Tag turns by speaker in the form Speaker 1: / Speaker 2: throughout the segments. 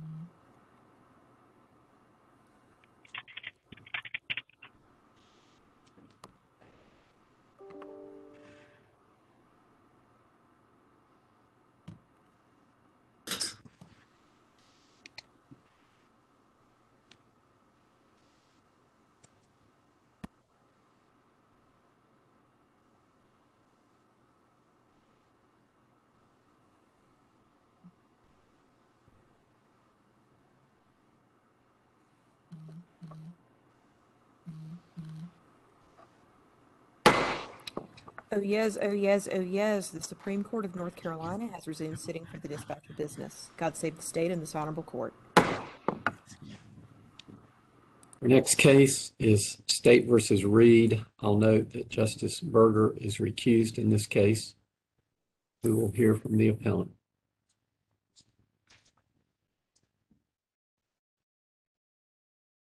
Speaker 1: Mm-hmm. Oh yes, oh yes, oh yes. The Supreme Court of North Carolina has resumed sitting for the dispatch of business. God save the state and this honorable court.
Speaker 2: Our next case is State versus Reid. I'll note that Justice Berger is recused in this case. We will hear from the appellant.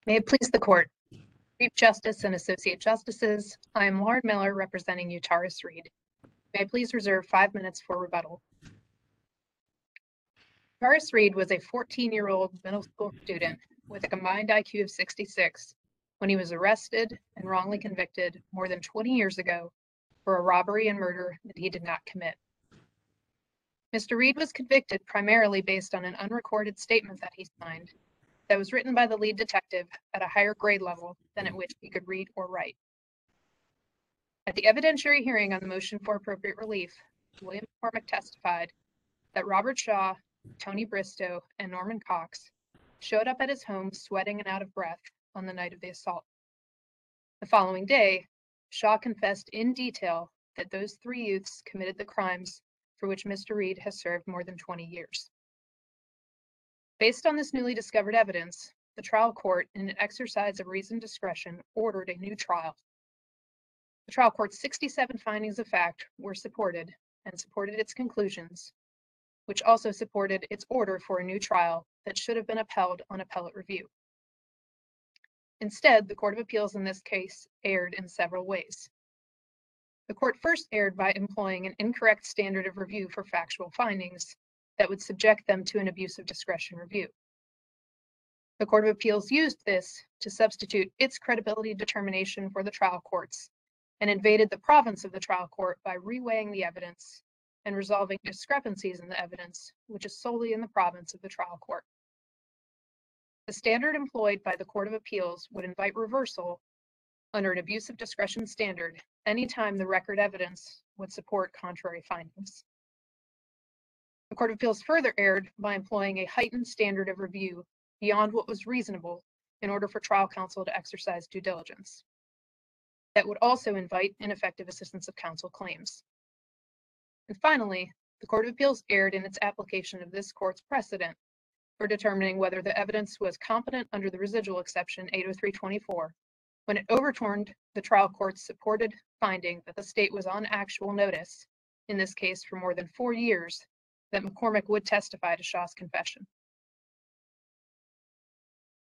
Speaker 3: May it please the court. Chief Justice and Associate Justices, I am Lauren Miller representing Utaris Reid. May I please reserve five minutes for rebuttal? Utaris Reid was a 14-year-old middle school student with a combined IQ of 66 when he was arrested and wrongly convicted more than 20 years ago for a robbery and murder that he did not commit. Mr. Reid was convicted primarily based on an unrecorded statement that he signed that was written by the lead detective at a higher grade level than at which he could read or write. At the evidentiary hearing on the motion for appropriate relief, William McCormick testified that Robert Shaw, Tony Bristow, and Norman Cox showed up at his home sweating and out of breath on the night of the assault. The following day, Shaw confessed in detail that those three youths committed the crimes for which Mr. Reid has served more than 20 years. Based on this newly discovered evidence, the trial court, in an exercise of reasoned discretion, ordered a new trial. The trial court's 67 findings of fact were supported and supported its conclusions, which also supported its order for a new trial that should have been upheld on appellate review. Instead, the Court of Appeals in this case erred in several ways. The court first erred by employing an incorrect standard of review for factual findings that would subject them to an abuse of discretion review. The Court of Appeals used this to substitute its credibility determination for the trial courts and invaded the province of the trial court by reweighing the evidence and resolving discrepancies in the evidence, which is solely in the province of the trial court. The standard employed by the Court of Appeals would invite reversal under an abuse of discretion standard anytime the record evidence would support contrary findings. The Court of Appeals further erred by employing a heightened standard of review beyond what was reasonable in order for trial counsel to exercise due diligence. That would also invite ineffective assistance of counsel claims. And finally, the Court of Appeals erred in its application of this court's precedent for determining whether the evidence was competent under the residual exception 80324 when it overturned the trial court's supported finding that the state was on actual notice, in this case for more than four years, that McCormick would testify to Shaw's confession.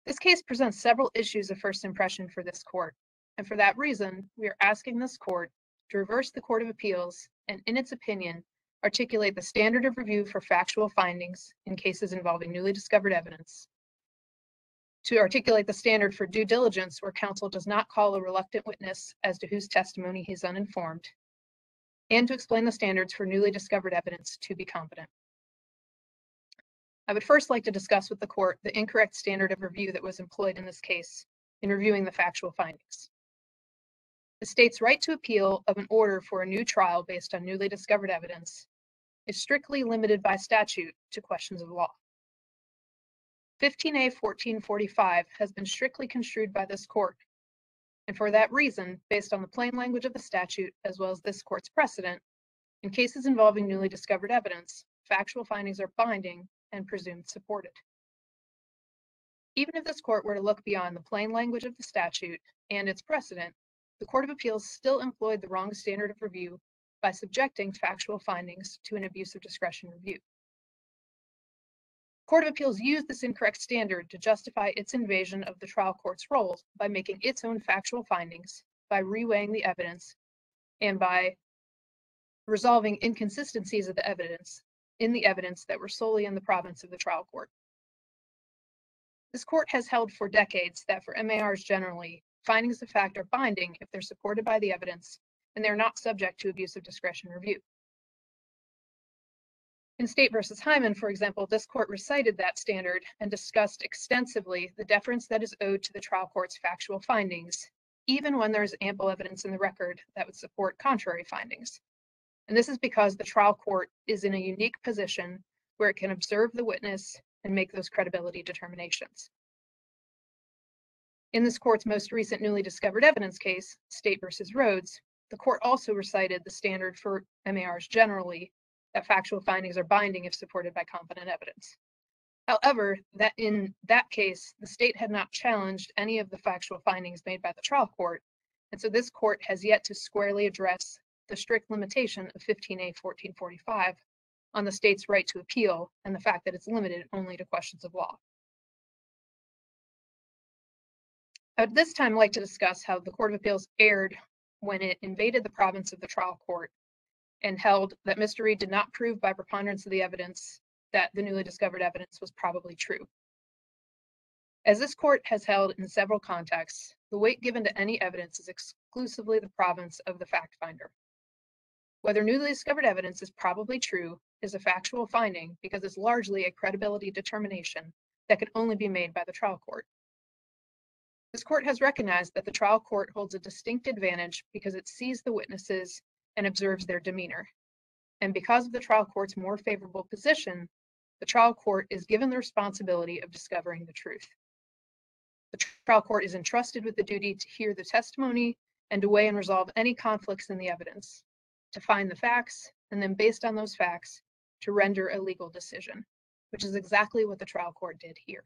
Speaker 3: This case presents several issues of first impression for this court, and for that reason, we are asking this court to reverse the Court of Appeals and, in its opinion, articulate the standard of review for factual findings in cases involving newly discovered evidence, to articulate the standard for due diligence where counsel does not call a reluctant witness as to whose testimony he is uninformed, and to explain the standards for newly discovered evidence to be competent. I would first like to discuss with the court the incorrect standard of review that was employed in this case in reviewing the factual findings. The state's right to appeal of an order for a new trial based on newly discovered evidence is strictly limited by statute to questions of law. 15A 1445 has been strictly construed by this court and for that reason, based on the plain language of the statute, as well as this court's precedent, in cases involving newly discovered evidence, factual findings are binding and presumed supported. Even if this court were to look beyond the plain language of the statute and its precedent, the Court of Appeals still employed the wrong standard of review by subjecting factual findings to an abuse of discretion review. Court of Appeals used this incorrect standard to justify its invasion of the trial court's roles by making its own factual findings, by reweighing the evidence, and by resolving inconsistencies of the evidence in the evidence that were solely in the province of the trial court. This court has held for decades that for MARs generally, findings of fact are binding if they're supported by the evidence and they're not subject to abuse of discretion review. In State versus Hyman, for example, this court recited that standard and discussed extensively the deference that is owed to the trial court's factual findings, even when there is ample evidence in the record that would support contrary findings. And this is because the trial court is in a unique position where it can observe the witness and make those credibility determinations. In this court's most recent newly discovered evidence case, State versus Rhodes, the court also recited the standard for MARs generally that factual findings are binding if supported by competent evidence. However, that in that case, the state had not challenged any of the factual findings made by the trial court. And so this court has yet to squarely address the strict limitation of 15A 1445 on the state's right to appeal and the fact that it's limited only to questions of law. Would this time I'd like to discuss how the Court of Appeals erred when it invaded the province of the trial court and held that Mr. Reid did not prove by preponderance of the evidence that the newly discovered evidence was probably true. As this court has held in several contexts, the weight given to any evidence is exclusively the province of the fact finder. Whether newly discovered evidence is probably true is a factual finding because it's largely a credibility determination that can only be made by the trial court. This court has recognized that the trial court holds a distinct advantage because it sees the witnesses and observes their demeanor. And because of the trial court's more favorable position, the trial court is given the responsibility of discovering the truth. The trial court is entrusted with the duty to hear the testimony and to weigh and resolve any conflicts in the evidence, to find the facts, and then based on those facts, to render a legal decision, which is exactly what the trial court did here.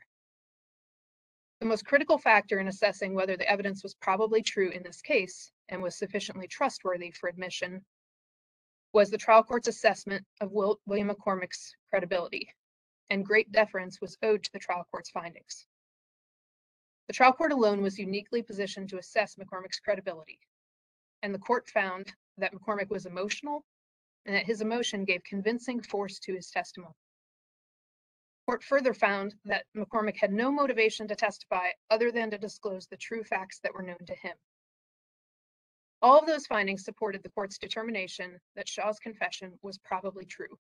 Speaker 3: The most critical factor in assessing whether the evidence was probably true in this case and was sufficiently trustworthy for admission was the trial court's assessment of Will, William McCormick's credibility, and great deference was owed to the trial court's findings. The trial court alone was uniquely positioned to assess McCormick's credibility, and the court found that McCormick was emotional and that his emotion gave convincing force to his testimony. The court further found that McCormick had no motivation to testify other than to disclose the true facts that were known to him. All of those findings supported the court's determination that Shaw's confession was probably true,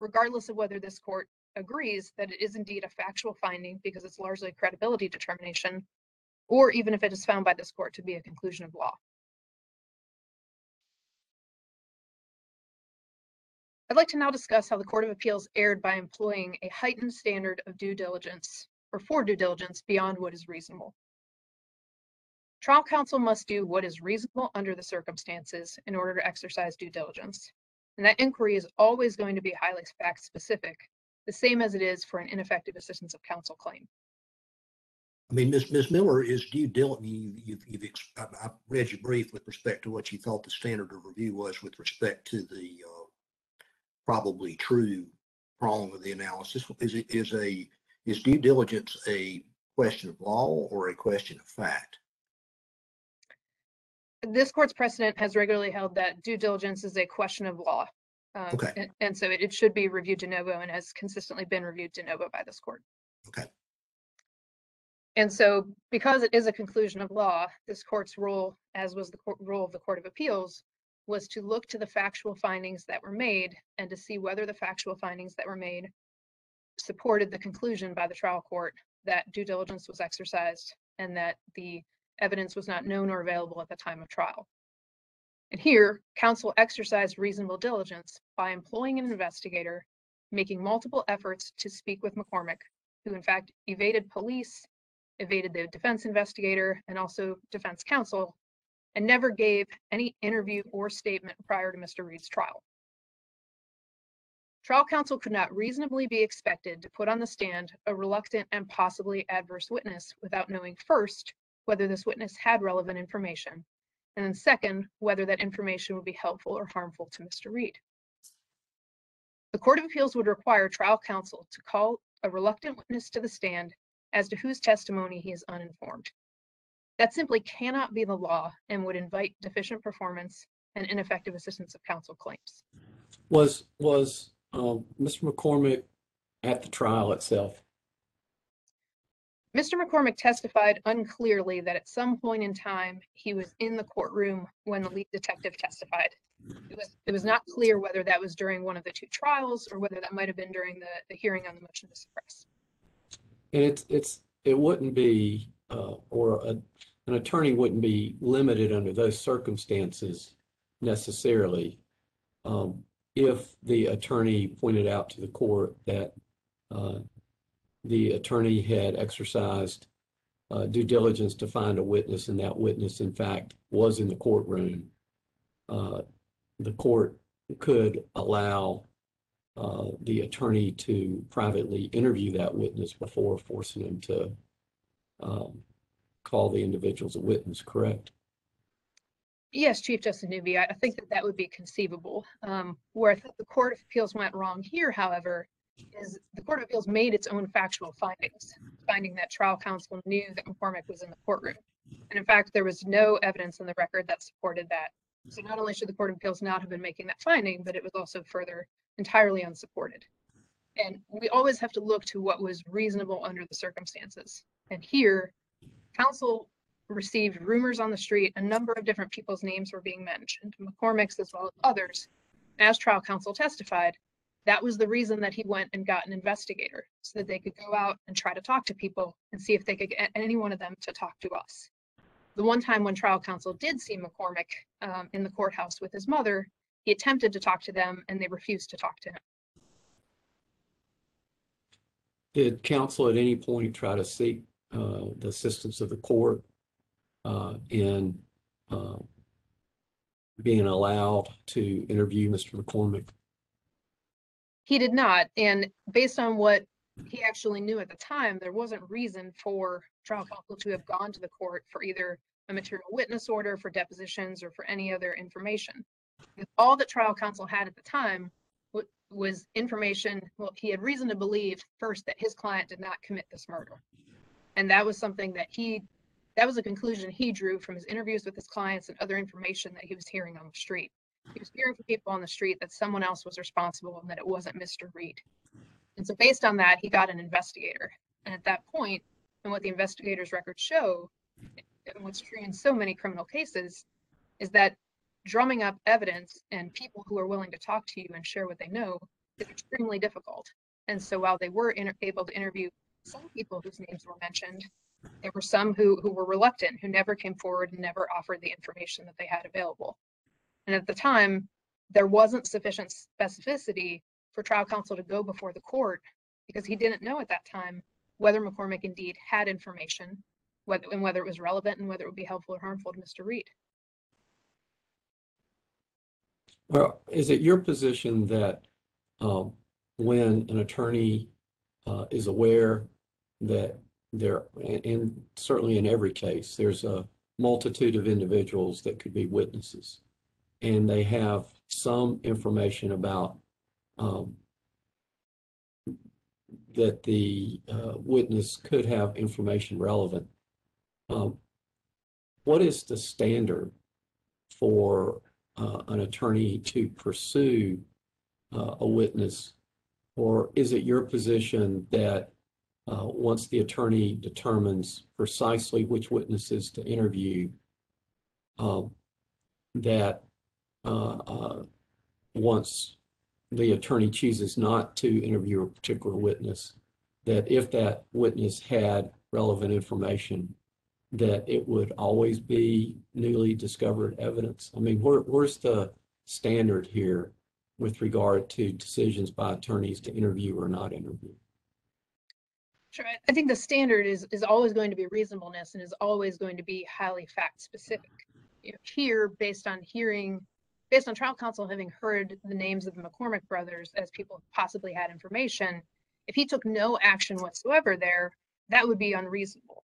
Speaker 3: regardless of whether this court agrees that it is indeed a factual finding because it's largely a credibility determination, or even if it is found by this court to be a conclusion of law. I'd like to now discuss how the Court of Appeals erred by employing a heightened standard of due diligence or for due diligence beyond what is reasonable. Trial counsel must do what is reasonable under the circumstances in order to exercise due diligence. And that inquiry is always going to be highly fact specific, the same as it is for an ineffective assistance of counsel claim.
Speaker 4: I mean, Ms. Ms. Miller is due diligence. You, you've, you've, ex- I, I read your brief with respect to what you thought the standard of review was with respect to the, uh, probably true prong of the analysis. Is it, is a, is due diligence a question of law or a question of fact?
Speaker 3: This court's precedent has regularly held that due diligence is a question of law. Um,
Speaker 4: Okay.
Speaker 3: and- And so it, it should be reviewed de novo and has consistently been reviewed de novo by this court.
Speaker 4: Okay.
Speaker 3: And so because it is a conclusion of law, this court's rule, as was the court- rule of the Court of Appeals, was to look to the factual findings that were made and to see whether the factual findings that were made supported the conclusion by the trial court that due diligence was exercised and that the evidence was not known or available at the time of trial. And here, counsel exercised reasonable diligence by employing an investigator, making multiple efforts to speak with McCormick, who in fact evaded police, evaded the defense investigator, and also defense counsel, and never gave any interview or statement prior to Mr. Reid's trial. Trial counsel could not reasonably be expected to put on the stand a reluctant and possibly adverse witness without knowing first whether this witness had relevant information, and then second, whether that information would be helpful or harmful to Mr. Reid. The Court of Appeals would require trial counsel to call a reluctant witness to the stand as to whose testimony he is uninformed. That simply cannot be the law and would invite deficient performance and ineffective assistance of counsel claims.
Speaker 2: Was, was, um, Mr. McCormick at the trial itself?
Speaker 3: Mr. McCormick testified unclearly that at some point in time, he was in the courtroom when the lead detective testified. It was, it was not clear whether that was during one of the two trials or whether that might have been during the, the hearing on the motion to suppress.
Speaker 2: And it's, it's, it wouldn't be, uh, or a, an attorney wouldn't be limited under those circumstances necessarily. Um, if the attorney pointed out to the court that, uh, the attorney had exercised, uh, due diligence to find a witness and that witness in fact was in the courtroom. Uh, the court could allow, uh, the attorney to privately interview that witness before forcing him to um, call the individual as a witness, correct?
Speaker 3: Yes, Chief Justice Newby, I, think that that would be conceivable. Um, where I think the Court of Appeals went wrong here, however, is the Court of Appeals made its own factual findings, finding that trial counsel knew that McCormick was in the courtroom. And in fact, there was no evidence in the record that supported that. So not only should the Court of Appeals not have been making that finding, but it was also further entirely unsupported. And we always have to look to what was reasonable under the circumstances. And here, counsel received rumors on the street. A number of different people's names were being mentioned, McCormick's as well as others. As trial counsel testified, that was the reason that he went and got an investigator so that they could go out and try to talk to people and see if they could get any one of them to talk to us. The one time when trial counsel did see McCormick um, in the courthouse with his mother, he attempted to talk to them and they refused to talk to him.
Speaker 2: Did counsel at any point try to seek uh, the assistance of the court uh, in uh, being allowed to interview Mr. McCormick?
Speaker 3: He did not, and based on what he actually knew at the time, there wasn't reason for trial counsel to have gone to the court for either a material witness order for depositions or for any other information. All that trial counsel had at the time was information, well, he had reason to believe first that his client did not commit this murder. And that was something that he, that was a conclusion he drew from his interviews with his clients and other information that he was hearing on the street. He was hearing from people on the street that someone else was responsible and that it wasn't Mr. Reid. And so based on that, he got an investigator. And at that point, and what the investigator's records show, and what's true in so many criminal cases, is that drumming up evidence and people who are willing to talk to you and share what they know is extremely difficult. And so while they were inter- able to interview some people whose names were mentioned, there were some who, who were reluctant, who never came forward and never offered the information that they had available. And at the time, there wasn't sufficient specificity for trial counsel to go before the court because he didn't know at that time whether McCormick indeed had information, whether and whether it was relevant and whether it would be helpful or harmful to Mr. Reid.
Speaker 2: Well, is it your position that um, when an attorney uh, is aware that there, and- and certainly in every case, there's a multitude of individuals that could be witnesses, and they have some information about um, that the uh, witness could have information relevant. Um, What is the standard for uh, an attorney to pursue uh, a witness? Or is it your position that uh, once the attorney determines precisely which witnesses to interview, um, that Uh, uh, once the attorney chooses not to interview a particular witness, that if that witness had relevant information, that it would always be newly discovered evidence? I mean, where, where's the standard here with regard to decisions by attorneys to interview or not interview?
Speaker 3: Sure. I- think the standard is, is always going to be reasonableness and is always going to be highly fact specific. Here, based on hearing, based on trial counsel having heard the names of the McCormick brothers as people possibly had information, if he took no action whatsoever there, that would be unreasonable.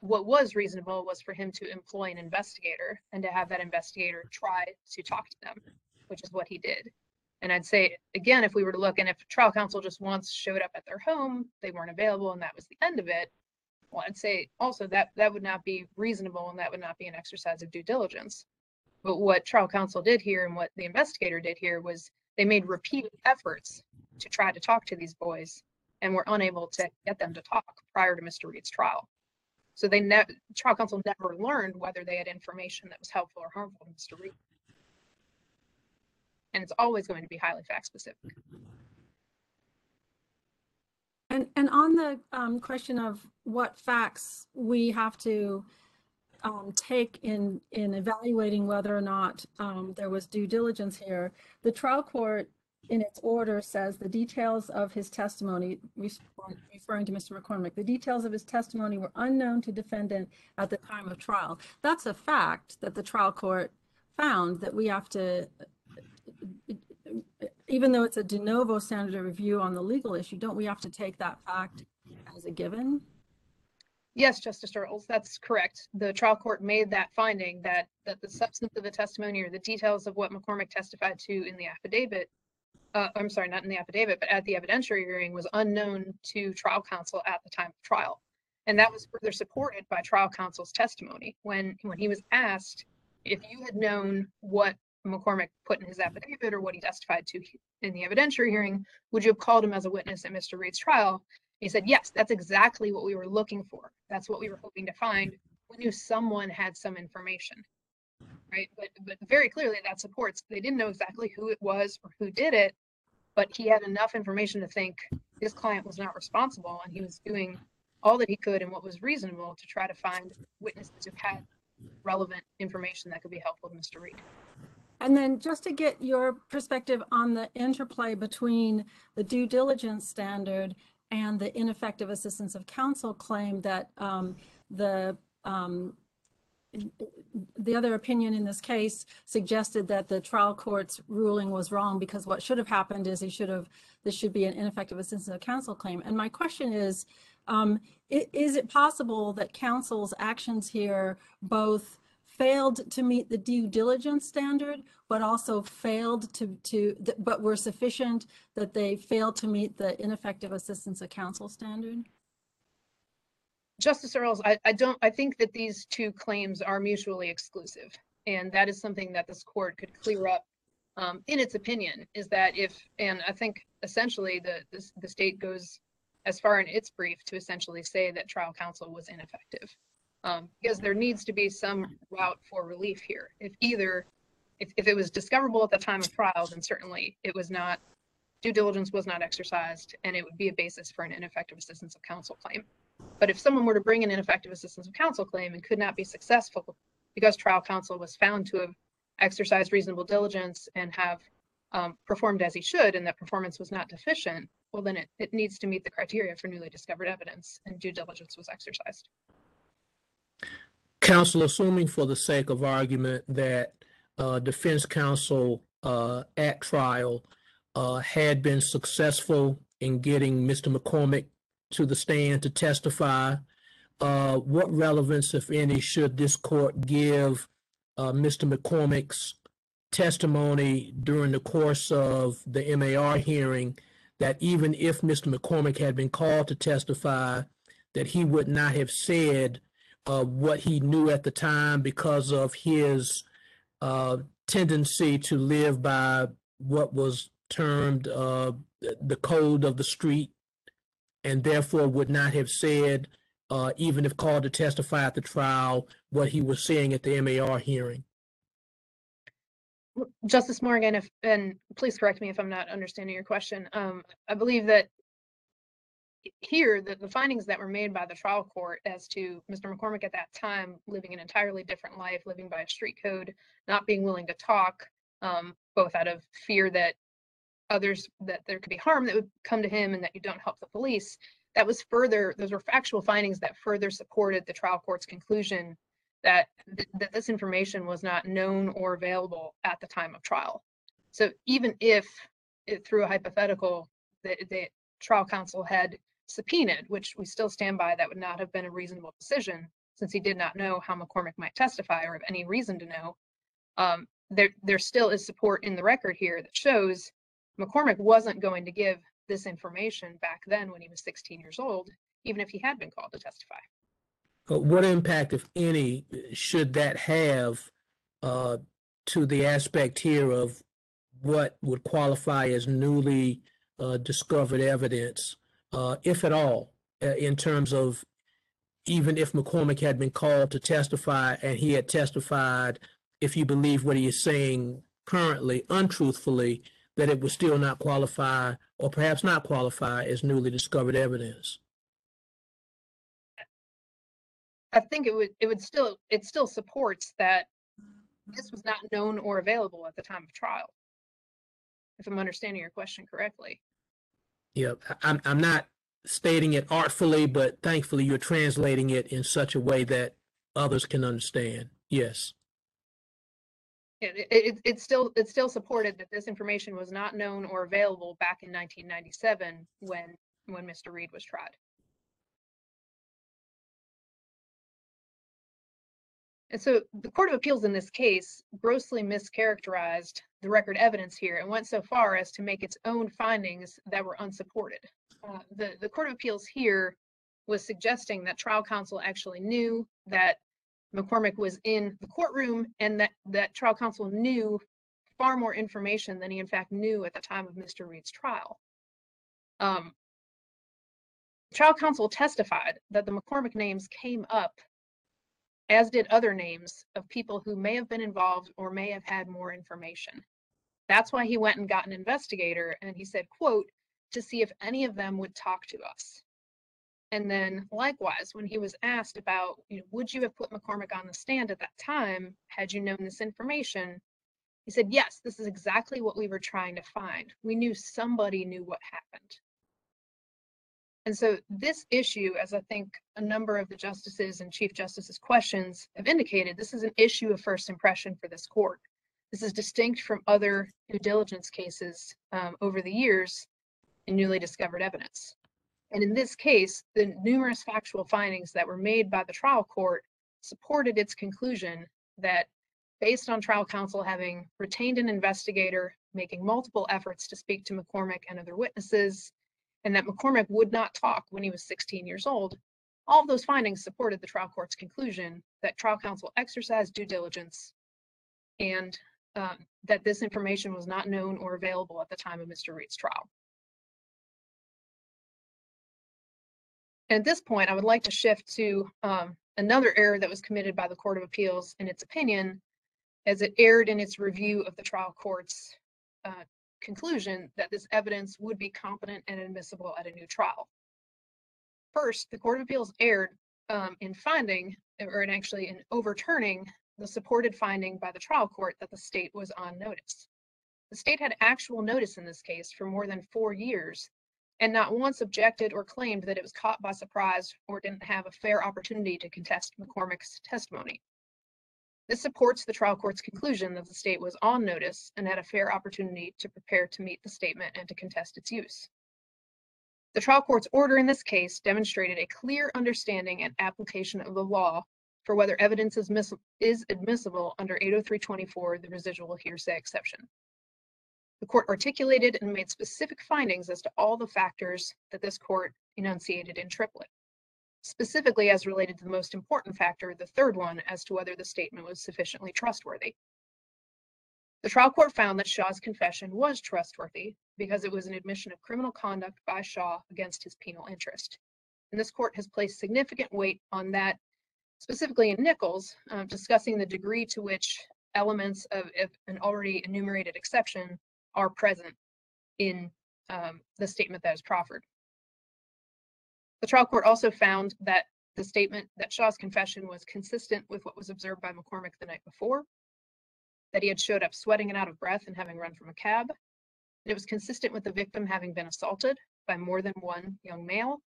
Speaker 3: What was reasonable was for him to employ an investigator and to have that investigator try to talk to them, which is what he did. And I'd say, again, if we were to look and if trial counsel just once showed up at their home, they weren't available and that was the end of it. Well, I'd say also that that would not be reasonable and that would not be an exercise of due diligence. But what trial counsel did here and what the investigator did here was they made repeated efforts to try to talk to these boys and were unable to get them to talk prior to Mr. Reid's trial. So they ne- trial counsel never learned whether they had information that was helpful or harmful to Mr. Reid. And it's always going to be highly fact specific.
Speaker 5: And, and on the um, question of what facts we have to um, take in, in evaluating whether or not um, there was due diligence here, the trial court in its order says the details of his testimony, referring to Mr. McCormick, the details of his testimony were unknown to defendant at the time of trial. That's a fact that the trial court found that we have to even though it's a de novo standard of review on the legal issue, don't we have to take that fact as a given?
Speaker 3: Yes, Justice Earls, that's correct. The trial court made that finding that, that the substance of the testimony or the details of what McCormick testified to in the affidavit, uh, I'm sorry, not in the affidavit, but at the evidentiary hearing was unknown to trial counsel at the time of trial. And that was further supported by trial counsel's testimony when, when he was asked if you had known what McCormick put in his affidavit or what he testified to in the evidentiary hearing, would you have called him as a witness at Mr. Reid's trial? He said, yes, that's exactly what we were looking for. That's what we were hoping to find. We knew someone had some information, right? But, but very clearly that supports, they didn't know exactly who it was or who did it, but he had enough information to think his client was not responsible and he was doing all that he could and what was reasonable to try to find witnesses who had relevant information that could be helpful to Mr. Reid.
Speaker 5: And then just to get your perspective on the interplay between the due diligence standard and the ineffective assistance of counsel claim that um, the um, the other opinion in this case suggested that the trial court's ruling was wrong because what should have happened is he should have this should be an ineffective assistance of counsel claim. And my question is, um, is it possible that counsel's actions here both failed to meet the due diligence standard, but also failed to, to, but were sufficient that they failed to meet the ineffective assistance of counsel standard?
Speaker 3: Justice Earls, I, I don't, I think that these two claims are mutually exclusive. And that is something that this court could clear up um, in its opinion, is that if, and I think essentially the, the, the state goes as far in its brief to essentially say that trial counsel was ineffective. Um, because there needs to be some route for relief here. If either, if, if it was discoverable at the time of trial, then certainly it was not, due diligence was not exercised, and it would be a basis for an ineffective assistance of counsel claim. But if someone were to bring an ineffective assistance of counsel claim and could not be successful because trial counsel was found to have exercised reasonable diligence and have um, performed as he should and that performance was not deficient, well, then it, it needs to meet the criteria for newly discovered evidence and due diligence was exercised.
Speaker 6: Counsel, assuming for the sake of argument that uh, defense counsel uh, at trial uh, had been successful in getting Mr. McCormick to the stand to testify, uh, what relevance, if any, should this court give uh, Mr. McCormick's testimony during the course of the MAR hearing that even if Mr. McCormick had been called to testify, that he would not have said uh, what he knew at the time because of his uh, tendency to live by what was termed uh, the code of the street, and therefore would not have said, uh, even if called to testify at the trial, what he was saying at the MAR hearing.
Speaker 3: Justice Morgan, if, and please correct me if I'm not understanding your question. Um, I believe that here, the, the findings that were made by the trial court as to Mr. McCormick at that time living an entirely different life, living by a street code, not being willing to talk, um, both out of fear that others, that there could be harm that would come to him and that you don't help the police. That was further, those were factual findings that further supported the trial court's conclusion that, th- that this information was not known or available at the time of trial. So even if, it- through a hypothetical, that the trial counsel had subpoenaed, which we still stand by, that would not have been a reasonable decision since he did not know how McCormick might testify or have any reason to know. Um, there, there still is support in the record here that shows McCormick wasn't going to give this information back then when he was 16 years old, even if he had been called to testify.
Speaker 6: Uh, What impact, if any, should that have uh, to the aspect here of what would qualify as newly uh, discovered evidence uh, if at all, uh, in terms of even if McCormick had been called to testify and he had testified, if you believe what he is saying currently untruthfully, that it would still not qualify or perhaps not qualify as newly discovered evidence.
Speaker 3: I think it would, it would still, it still supports that this was not known or available at the time of trial. If I'm understanding your question correctly.
Speaker 6: I- I'm, I'm not stating it artfully, but thankfully you're translating it in such a way that others can understand. Yes.
Speaker 3: It, it, it- it's still, it's still supported that this information was not known or available back in nineteen ninety-seven when, when Mr. Reid was tried. And so the Court of Appeals in this case grossly mischaracterized the record evidence here and went so far as to make its own findings that were unsupported. Uh, The, the Court of Appeals here was suggesting that trial counsel actually knew that McCormick was in the courtroom and that, that trial counsel knew far more information than he in fact knew at the time of Mr. Reid's trial. Um, Trial counsel testified that the McCormick names came up as did other names of people who may have been involved or may have had more information. That's why he went and got an investigator and he said, quote, to see if any of them would talk to us. And then likewise, when he was asked about, you know, would you have put McCormick on the stand at that time had you known this information? He said, yes, this is exactly what we were trying to find. We knew somebody knew what happened. And so this issue, as I think a number of the justices and chief justices questions have indicated, this is an issue of first impression for this court. This is distinct from other due diligence cases um, over the years in newly discovered evidence. And in this case, the numerous factual findings that were made by the trial court supported its conclusion that based on trial counsel having retained an investigator, making multiple efforts to speak to McCormick and other witnesses, and that McCormick would not talk when he was 16 years old, all of those findings supported the trial court's conclusion that trial counsel exercised due diligence and um, that this information was not known or available at the time of Mr. Reid's trial. At this point, I would like to shift to um, another error that was committed by the Court of Appeals in its opinion, as it erred in its review of the trial court's uh, conclusion that this evidence would be competent and admissible at a new trial. First, the Court of Appeals erred um, in finding, or in actually in overturning the supported finding by the trial court that the state was on notice. The state had actual notice in this case for more than four years and not once objected or claimed that it was caught by surprise or didn't have a fair opportunity to contest McCormick's testimony. This supports the trial court's conclusion that the state was on notice and had a fair opportunity to prepare to meet the statement and to contest its use. The trial court's order in this case demonstrated a clear understanding and application of the law for whether evidence is, mis- is admissible under 80324, the residual hearsay exception. The court articulated and made specific findings as to all the factors that this court enunciated in Triplett specifically as related to the most important factor, the third one, as to whether the statement was sufficiently trustworthy. The trial court found that Shaw's confession was trustworthy because it was an admission of criminal conduct by Shaw against his penal interest. And this court has placed significant weight on that, specifically in Nichols, um, discussing the degree to which elements of an already enumerated exception are present in um, the statement that is proffered. The trial court also found that the statement that Shaw's confession was consistent with what was observed by McCormick the night before, that he had showed up sweating and out of breath and having run from a cab. and It was consistent with the victim having been assaulted by more than one young male.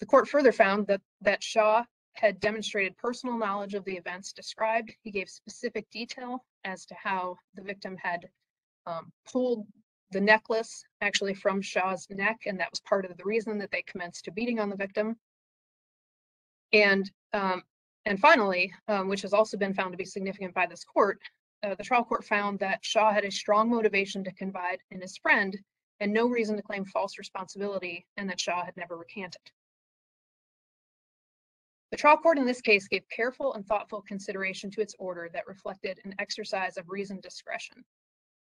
Speaker 3: The court further found that, that Shaw had demonstrated personal knowledge of the events described. He gave specific detail as to how the victim had um, pulled the necklace actually from Shaw's neck, and that was part of the reason that they commenced to beating on the victim. And um, and finally, um, which has also been found to be significant by this court, uh, the trial court found that Shaw had a strong motivation to confide in his friend and no reason to claim false responsibility, and that Shaw had never recanted. The trial court in this case gave careful and thoughtful consideration to its order that reflected an exercise of reasoned discretion.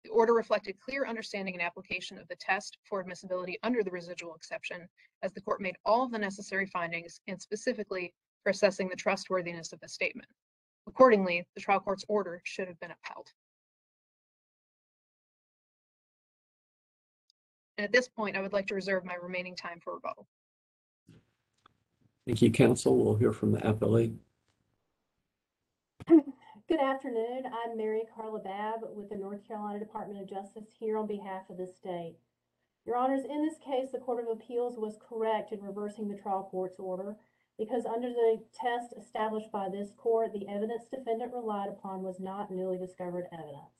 Speaker 3: The order reflected clear understanding and application of the test for admissibility under the residual exception, as the court made all the necessary findings and specifically for assessing the trustworthiness of the statement. Accordingly, the trial court's order should have been upheld. And at this point, I would like to reserve my remaining time for rebuttal.
Speaker 2: Thank you, counsel. We'll hear from the appellee.
Speaker 7: Good afternoon. I'm Mary Carla Babb with the North Carolina Department of Justice here on behalf of the state. Your honors, in this case, the Court of Appeals was correct in reversing the trial court's order because under the test established by this court, the evidence defendant relied upon was not newly discovered evidence.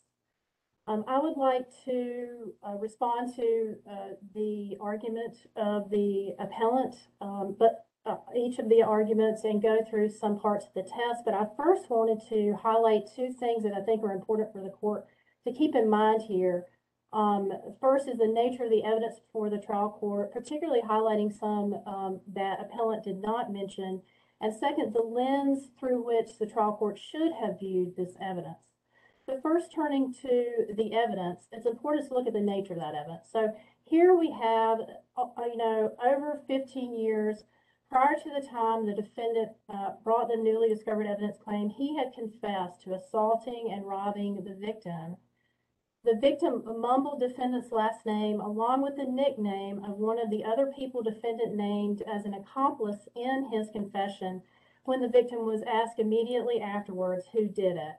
Speaker 7: Um, I would like to uh, respond to uh, the argument of the appellant, um, but uh, each of the arguments and go through some parts of the test. But I first wanted to highlight two things that I think are important for the court to keep in mind here. Um, first is the nature of the evidence before the trial court, particularly highlighting some um, that appellant did not mention. And second, the lens through which the trial court should have viewed this evidence. But first, turning to the evidence, it's important to look at the nature of that evidence. So here we have, uh, you know, over 15 years prior to the time the defendant uh, brought the newly discovered evidence claim, he had confessed to assaulting and robbing the victim. The victim mumbled defendant's last name along with the nickname of one of the other people defendant named as an accomplice in his confession when the victim was asked immediately afterwards who did it.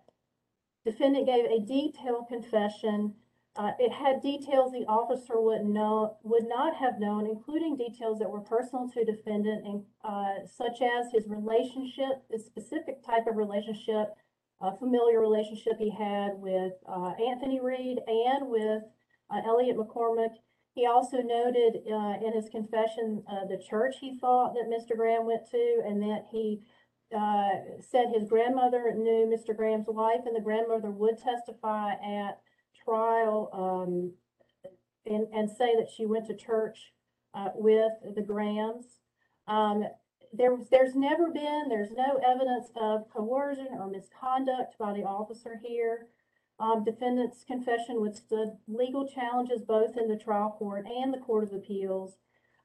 Speaker 7: Defendant gave a detailed confession. Uh, it had details the officer would know would not have known, including details that were personal to defendant, and uh, such as his relationship, the specific type of relationship, a familiar relationship he had with uh, Anthony Reed and with uh, Elliot McCormick. He also noted uh, in his confession the church he thought that Mr. Graham went to, and that he said his grandmother knew Mr. Graham's wife, and the grandmother would testify at trial um, and, and say that she went to church uh, with the Grahams. Um, there, there's never been, there's no evidence of coercion or misconduct by the officer here. Um, defendant's confession withstood legal challenges both in the trial court and the Court of Appeals.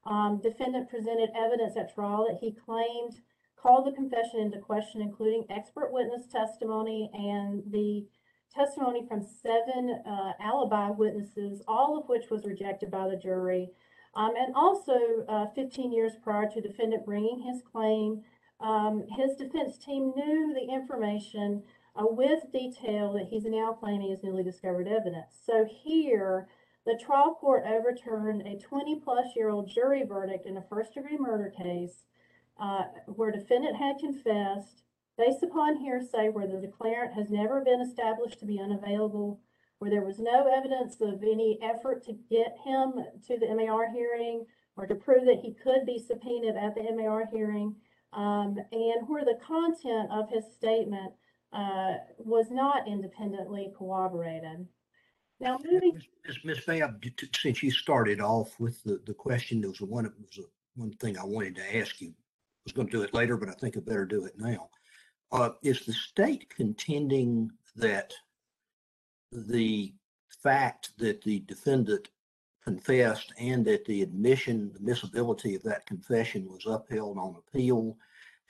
Speaker 7: Um, defendant presented evidence at trial that he claimed called the confession into question, including expert witness testimony and the testimony from seven uh, alibi witnesses, all of which was rejected by the jury. Um, and also, uh, 15 years prior to defendant bringing his claim, um, his defense team knew the information uh, with detail that he's now claiming is newly discovered evidence. So here, the trial court overturned a 20 plus year old jury verdict in a first degree murder case uh, where defendant had confessed based upon hearsay where the declarant has never been established to be unavailable, where there was no evidence of any effort to get him to the MAR hearing or to prove that he could be subpoenaed at the MAR hearing, um, and where the content of his statement uh, was not independently corroborated. Now, moving
Speaker 4: Ms. Ms. Babb, t- t- since you started off with the, the question, there was a one, was a, one thing I wanted to ask you. I was going to do it later, but I think I better do it now. Uh, is the state contending that the fact that the defendant confessed and that the admission, the miscibility of that confession was upheld on appeal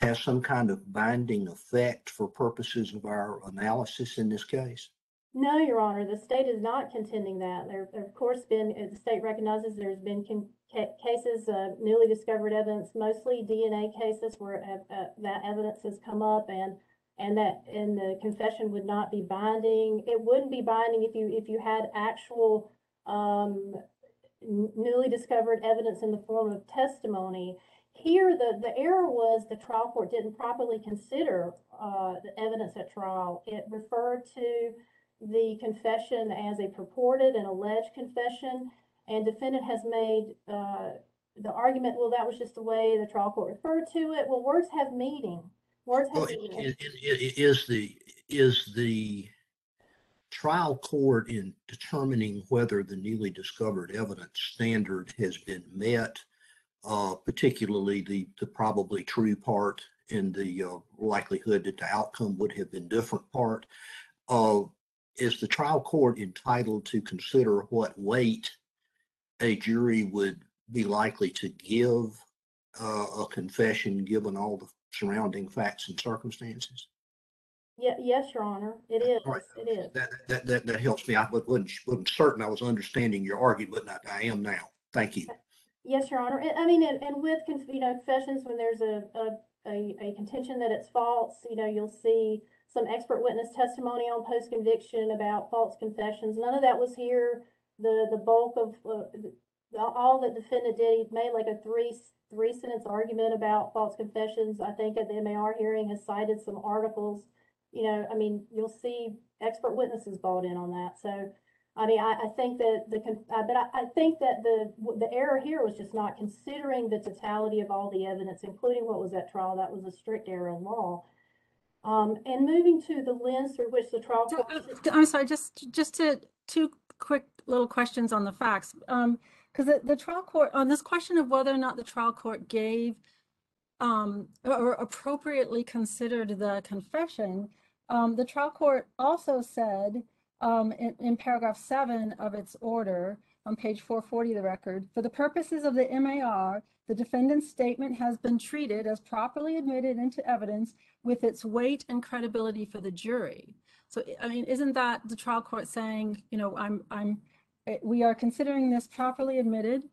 Speaker 4: has some kind of binding effect for purposes of our analysis in this case?
Speaker 7: No, Your Honor, the state is not contending that. There, of course, been, the state recognizes, there's been con- ca- cases of newly discovered evidence, mostly DNA cases where uh, uh, that evidence has come up and and that and the confession would not be binding. It wouldn't be binding if you if you had actual um, newly discovered evidence in the form of testimony. Here, the, the error was the trial court didn't properly consider uh, the evidence at trial. It referred to the confession as a purported and alleged confession, and defendant has made uh, the argument, well, that was just the way the trial court referred to it. Well, words have meaning. Words have
Speaker 4: Well, i-
Speaker 7: meaning.
Speaker 4: i- i- i- is the, is the trial court in determining whether the newly discovered evidence standard has been met, uh, particularly the, the probably true part and the uh, likelihood that the outcome would have been different part, uh, is the trial court entitled to consider what weight a jury would be likely to give uh, a confession, given all the surrounding facts and circumstances?
Speaker 7: Yeah, yes, Your Honor, it is,
Speaker 4: right.
Speaker 7: it is.
Speaker 4: That, that, that, that helps me. I wasn't, wasn't certain I was understanding your argument, but I I am now. Thank you.
Speaker 7: Yes, Your Honor. I mean, and, and with, you know, confessions, when there's a, a, a, a contention that it's false, you know, you'll see some expert witness testimony on post-conviction about false confessions. None of that was here. The, the bulk of, uh, the- all that defendant did, he made like a three, three sentence argument about false confessions. I think at the MAR hearing has cited some articles. You know, I mean, you'll see expert witnesses bought in on that. So, I mean, I, I think that the, con- uh, but I, I think that the, the error here was just not considering the totality of all the evidence, including what was at trial. That was a strict error in law. Um, and moving to the lens through which the trial
Speaker 5: So,
Speaker 7: court.
Speaker 5: uh, I'm sorry, just, just to, two quick little questions on the facts. Um, because the, the trial court, on this question of whether or not the trial court gave um, or- appropriately considered the confession, um, the trial court also said um, in, in paragraph seven of its order on page four forty of the record, for the purposes of the MAR, the defendant's statement has been treated as properly admitted into evidence with its weight and credibility for the jury. So, I mean, isn't that the trial court saying, you know, I'm, I'm, we are considering this properly admitted,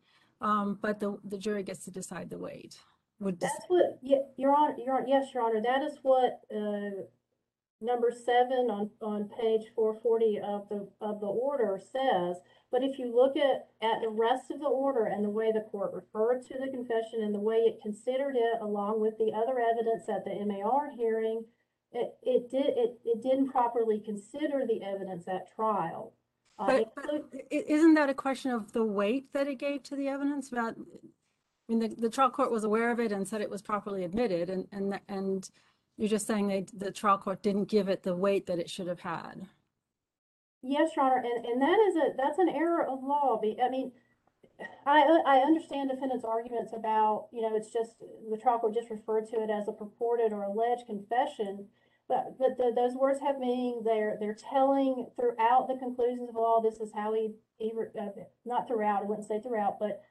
Speaker 5: um, but the, the jury gets to decide the weight? Would,
Speaker 7: That's what, yeah, Your Honor, Your, Hon- yes, Your Honor, that is what, uh, number seven on, on page four forty of the, of the order says. But if you look at, at the rest of the order and the way the court referred to the confession and the way it considered it along with the other evidence at the MAR hearing, it, it did, it, it didn't properly consider the evidence at trial. Uh,
Speaker 5: but, but i- isn't that a question of the weight that it gave to the evidence about? I mean, the, the trial court was aware of it and said it was properly admitted and, and, and you're just saying they, the trial court didn't give it the weight that it should have had.
Speaker 7: Yes, Your Honor, and, and that is a, that's an error of law. Be, I mean, I, I understand defendant's arguments about, you know, it's just, the trial court just referred to it as a purported or alleged confession. But, but the, those words have meaning, they're, they're telling throughout the conclusions of law, this is how he, he, uh, not throughout, I wouldn't say throughout, but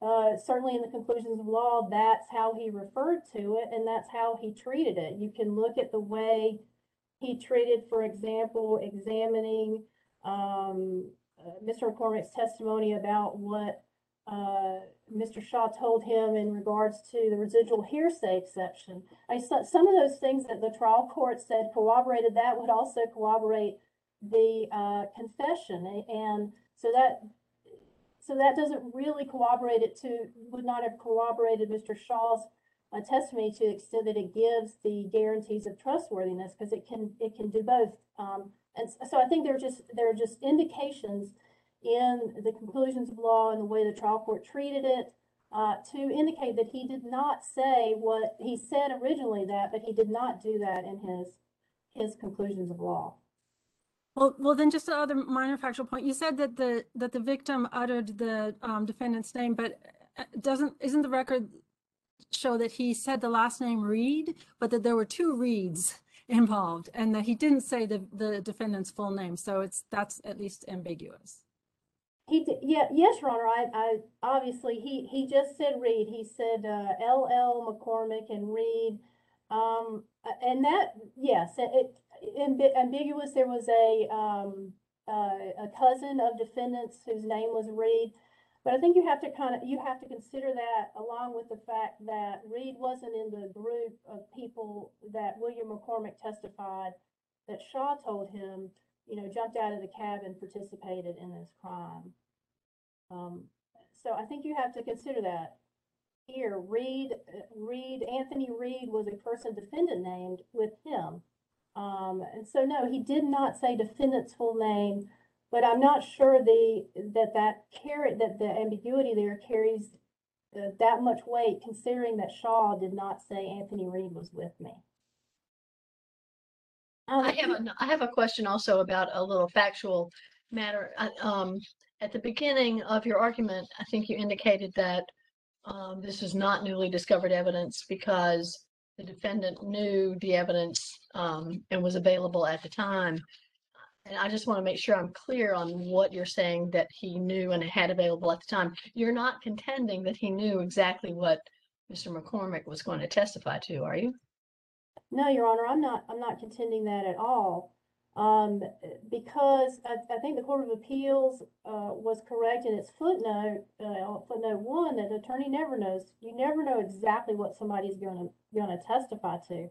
Speaker 7: uh, certainly in the conclusions of law, that's how he referred to it and that's how he treated it. You can look at the way he treated, for example, examining um, uh, Mr. McCormick's testimony about what uh, Mr. Shaw told him in regards to the residual hearsay exception. I saw some of those things that the trial court said corroborated that would also corroborate the uh, confession. And so that so that doesn't really corroborate it to would not have corroborated Mr. Shaw's uh, testimony to the extent that it gives the guarantees of trustworthiness because it can it can do both. Um, and so I think there are just there are just indications in the conclusions of law and the way the trial court treated it uh, to indicate that he did not say what he said originally that, but he did not do that in his his conclusions of law.
Speaker 5: Well, well, then just another minor factual point. You said that the, that the victim uttered the um, defendant's name, but uh, doesn't, isn't the record show that he said the last name Reed, but that there were two Reeds involved and that he didn't say the, the defendant's full name. So it's, that's at least ambiguous.
Speaker 7: He yeah, yes, Your Honor, I, I, obviously, he, he just said Reed, he said, uh, L.L. McCormick and Reed. Um, and that, yes, it, it, ambi- ambiguous, there was a, um, uh, a cousin of defendants whose name was Reed. But I think you have to kind of, you have to consider that along with the fact that Reed wasn't in the group of people that William McCormick testified that Shaw told him, you know, jumped out of the cab and participated in this crime. Um, so I think you have to consider that. Here, Reed, uh, Reed, Anthony Reed was a person defendant named with him. Um, and so no, he did not say defendant's full name, but I'm not sure the, that that carry, that the ambiguity there carries uh, that much weight considering that Shaw did not say Anthony Reed was with me. Um,
Speaker 8: I have a, I have a question also about a little factual matter. I- Um, at the beginning of your argument, I think you indicated that um, this is not newly discovered evidence because the defendant knew the evidence um, and was available at the time. And I just want to make sure I'm clear on what you're saying that he knew and had available at the time. You're not contending that he knew exactly what Mr. McCormick was going to testify to, are you?
Speaker 7: No, Your Honor, I'm not, I'm not contending that at all. Um, because I, I think the Court of Appeals, uh, was correct in its footnote, uh, footnote one, that the attorney never knows, you never know exactly what somebody's gonna, gonna testify to.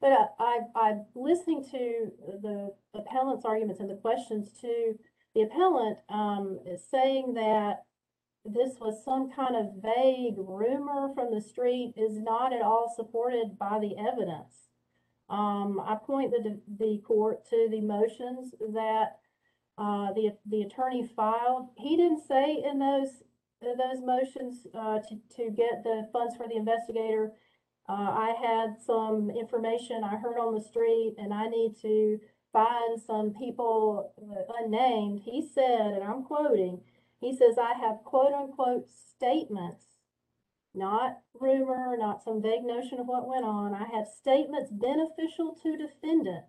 Speaker 7: But I, I, I'm listening to the appellant's arguments and the questions to the appellant, um, saying that this was some kind of vague rumor from the street is not at all supported by the evidence. Um, I point the, the court to the motions that, uh, the, the attorney filed. He didn't say in those, those motions, uh, to, to get the funds for the investigator. Uh, I had some information I heard on the street and I need to find some people uh, unnamed. He said, and I'm quoting, he says, I have quote unquote statements not rumor, not some vague notion of what went on. I have statements beneficial to defendant.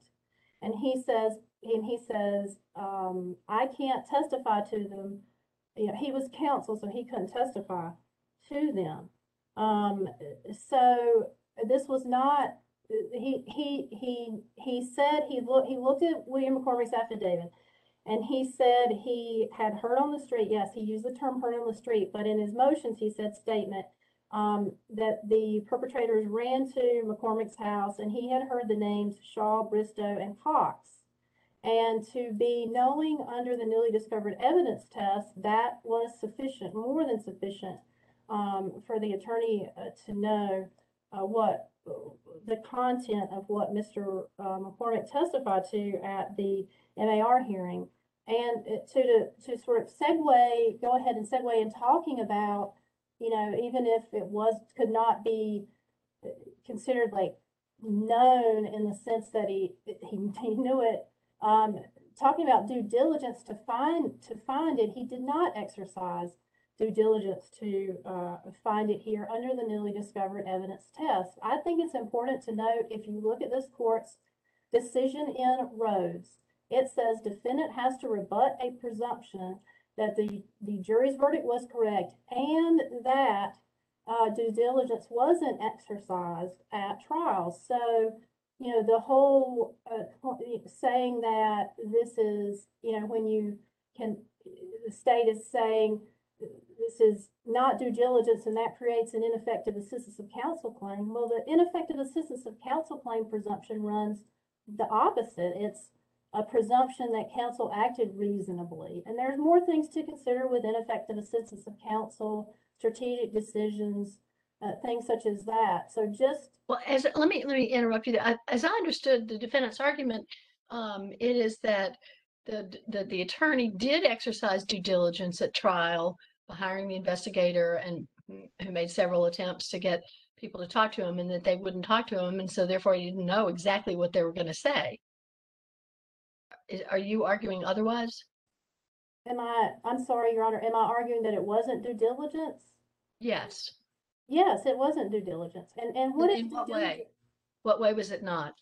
Speaker 7: And he says, and he says, um, I can't testify to them. You know, he was counsel, so he couldn't testify to them. Um, so this was not, he, he, he, he said, he looked, he looked at William McCormick's affidavit. And he said he had heard on the street, yes, he used the term heard on the street, but in his motions, he said statement um, that the perpetrators ran to McCormick's house and he had heard the names Shaw, Bristow, and Cox. And to be knowing under the newly discovered evidence test, that was sufficient, more than sufficient, um, for the attorney uh, to know uh, what the content of what Mr. Uh, McCormick testified to at the MAR hearing. And uh, to, to, to sort of segue, go ahead and segue in talking about you know, even if it was, could not be considered like known in the sense that he, he, he knew it. Um, talking about due diligence to find, to find it, he did not exercise due diligence to uh, find it here under the newly discovered evidence test. I think it's important to note if you look at this court's decision in Rhodes, it says defendant has to rebut a presumption that the, the jury's verdict was correct and that uh, due diligence wasn't exercised at trial. So, you know, the whole uh, saying that this is, you know, when you can, the state is saying this is not due diligence and that creates an ineffective assistance of counsel claim. Well, the ineffective assistance of counsel claim presumption runs the opposite. It's a presumption that counsel acted reasonably. And there's more things to consider with ineffective assistance of counsel, strategic decisions, uh, things such as that. So just
Speaker 8: Well, as, let me, let me interrupt you. As I understood the defendant's argument, um, it is that the, the, the attorney did exercise due diligence at trial by hiring the investigator and who made several attempts to get people to talk to him and that they wouldn't talk to him. And so therefore he didn't know exactly what they were going to say. Is, are you arguing otherwise?
Speaker 7: am I, I'm sorry, Your Honor, am I arguing that it wasn't due diligence?
Speaker 8: Yes.
Speaker 7: Yes, it wasn't due diligence. And, and what is
Speaker 8: In
Speaker 7: due
Speaker 8: what way?
Speaker 7: diligence?
Speaker 8: What way was it not?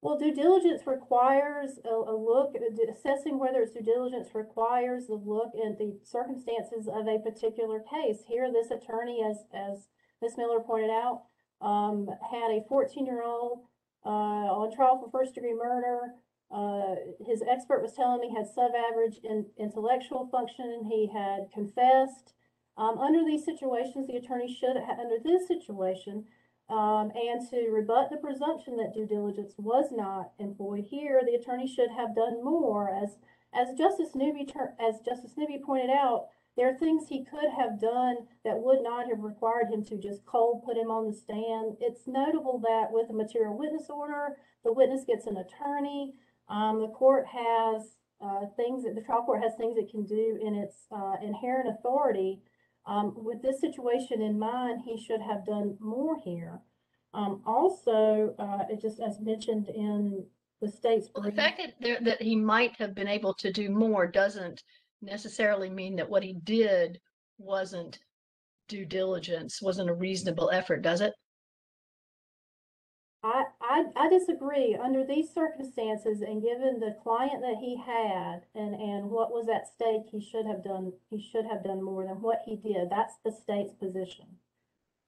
Speaker 7: Well, due diligence requires a, a look, uh, assessing whether it's due diligence requires the look at the circumstances of a particular case. Here, this attorney, as, as Ms. Miller pointed out, um, had a fourteen-year-old, uh, on trial for first-degree murder. Uh, his expert was telling me had sub-average in intellectual function. He had confessed. Um, under these situations, the attorney should, under this situation, um, and to rebut the presumption that due diligence was not employed here, the attorney should have done more. As as Justice Newby as Justice Newby pointed out, there are things he could have done that would not have required him to just cold put him on the stand. It's notable that with a material witness order, the witness gets an attorney. Um, the court has uh, things that the trial court has things it can do in its uh, inherent authority. Um, with this situation in mind, he should have done more here. Um, also, uh, it just as mentioned in the state's
Speaker 8: Well, the fact that there, that he might have been able to do more doesn't necessarily mean that what he did wasn't due diligence, wasn't a reasonable effort, does it?
Speaker 7: I, I, I disagree. Under these circumstances and given the client that he had and, and what was at stake, he should have done, he should have done more than what he did. That's the state's position.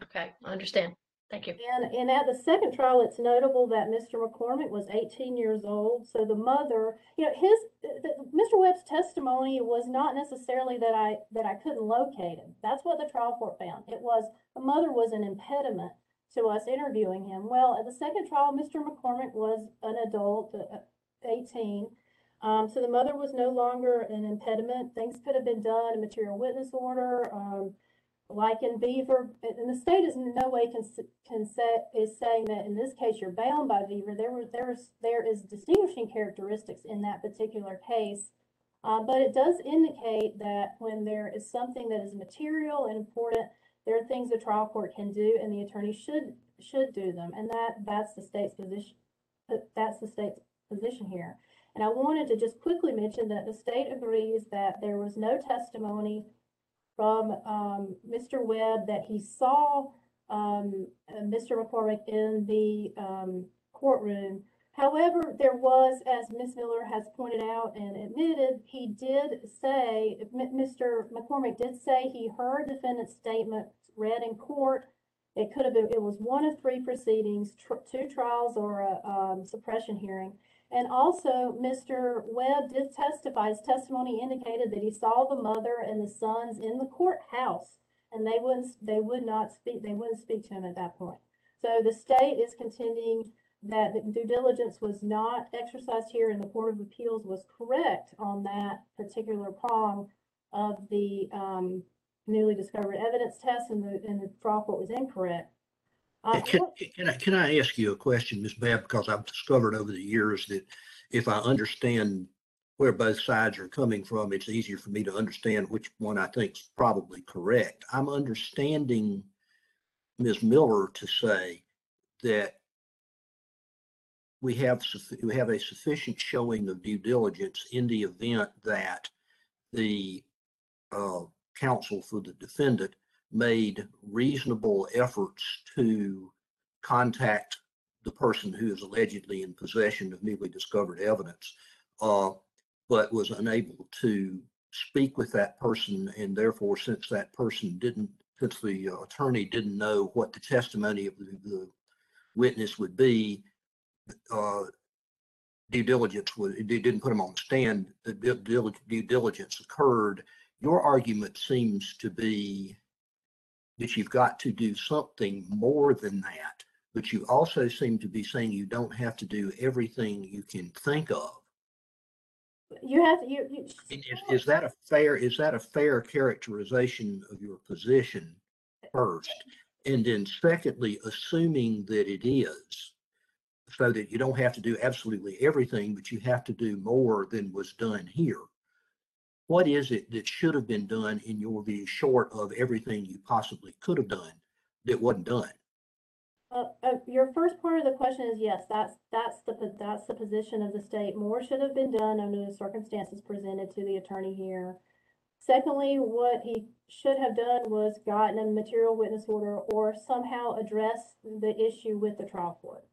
Speaker 8: Okay, I understand. Thank you.
Speaker 7: And, and at the second trial, it's notable that Mr. McCormick was eighteen years old, so the mother, you know, his, the, Mr. Webb's testimony was not necessarily that I, that I couldn't locate him. That's what the trial court found. It was, the mother was an impediment to us interviewing him. Well, at the second trial, Mr. McCormick was an adult, uh, eighteen. Um, so the mother was no longer an impediment. Things could have been done, a material witness order, um, like in Beaver, and the state is in no way can, can say, is saying that in this case you're bound by Beaver. There were, there is, there is distinguishing characteristics in that particular case. Uh, but it does indicate that when there is something that is material and important, there are things the trial court can do and the attorney should, should do them. And that, that's the state's position, that's the state's position here. And I wanted to just quickly mention that the state agrees that there was no testimony from um, Mr. Webb that he saw um, Mr. McCormick in the um, courtroom. However, there was, as Ms. Miller has pointed out and admitted, he did say, Mr. McCormick did say he heard defendant's statement read in court. It could have been, it was one of three proceedings, two trials or a um, suppression hearing. And also, Mr. Webb did testify, his testimony indicated that he saw the mother and the sons in the courthouse. And they wouldn't, they would not speak, they wouldn't speak to him at that point. So the state is contending that the due diligence was not exercised here and the Court of Appeals was correct on that particular prong of the um, newly discovered evidence test and the, and the trial court was incorrect. Uh,
Speaker 4: Can, can I, can I ask you a question, Ms. Babb, because I've discovered over the years that if I understand where both sides are coming from, it's easier for me to understand which one I think is probably correct. I'm understanding Ms. Miller to say that we have, we have a sufficient showing of due diligence in the event that the uh, counsel for the defendant made reasonable efforts to contact the person who is allegedly in possession of newly discovered evidence, uh, but was unable to speak with that person. And therefore, since that person didn't, since the uh, attorney didn't know what the testimony of the, the witness would be, uh, due diligence it didn't put him on the stand, the due due diligence occurred. Your argument seems to be that you've got to do something more than that. But you also seem to be saying you don't have to do everything you can think of.
Speaker 7: You have, you, you.
Speaker 4: Is, is that a fair, is that a fair characterization of your position first? And then secondly, assuming that it is, so that you don't have to do absolutely everything, but you have to do more than was done here. What is it that should have been done in your view, short of everything you possibly could have done that wasn't done?
Speaker 7: Uh, uh, your first part of the question is yes, that's, that's the, that's the position of the state. More should have been done under the circumstances presented to the attorney here. Secondly, what he should have done was gotten a material witness order or somehow address the issue with the trial court.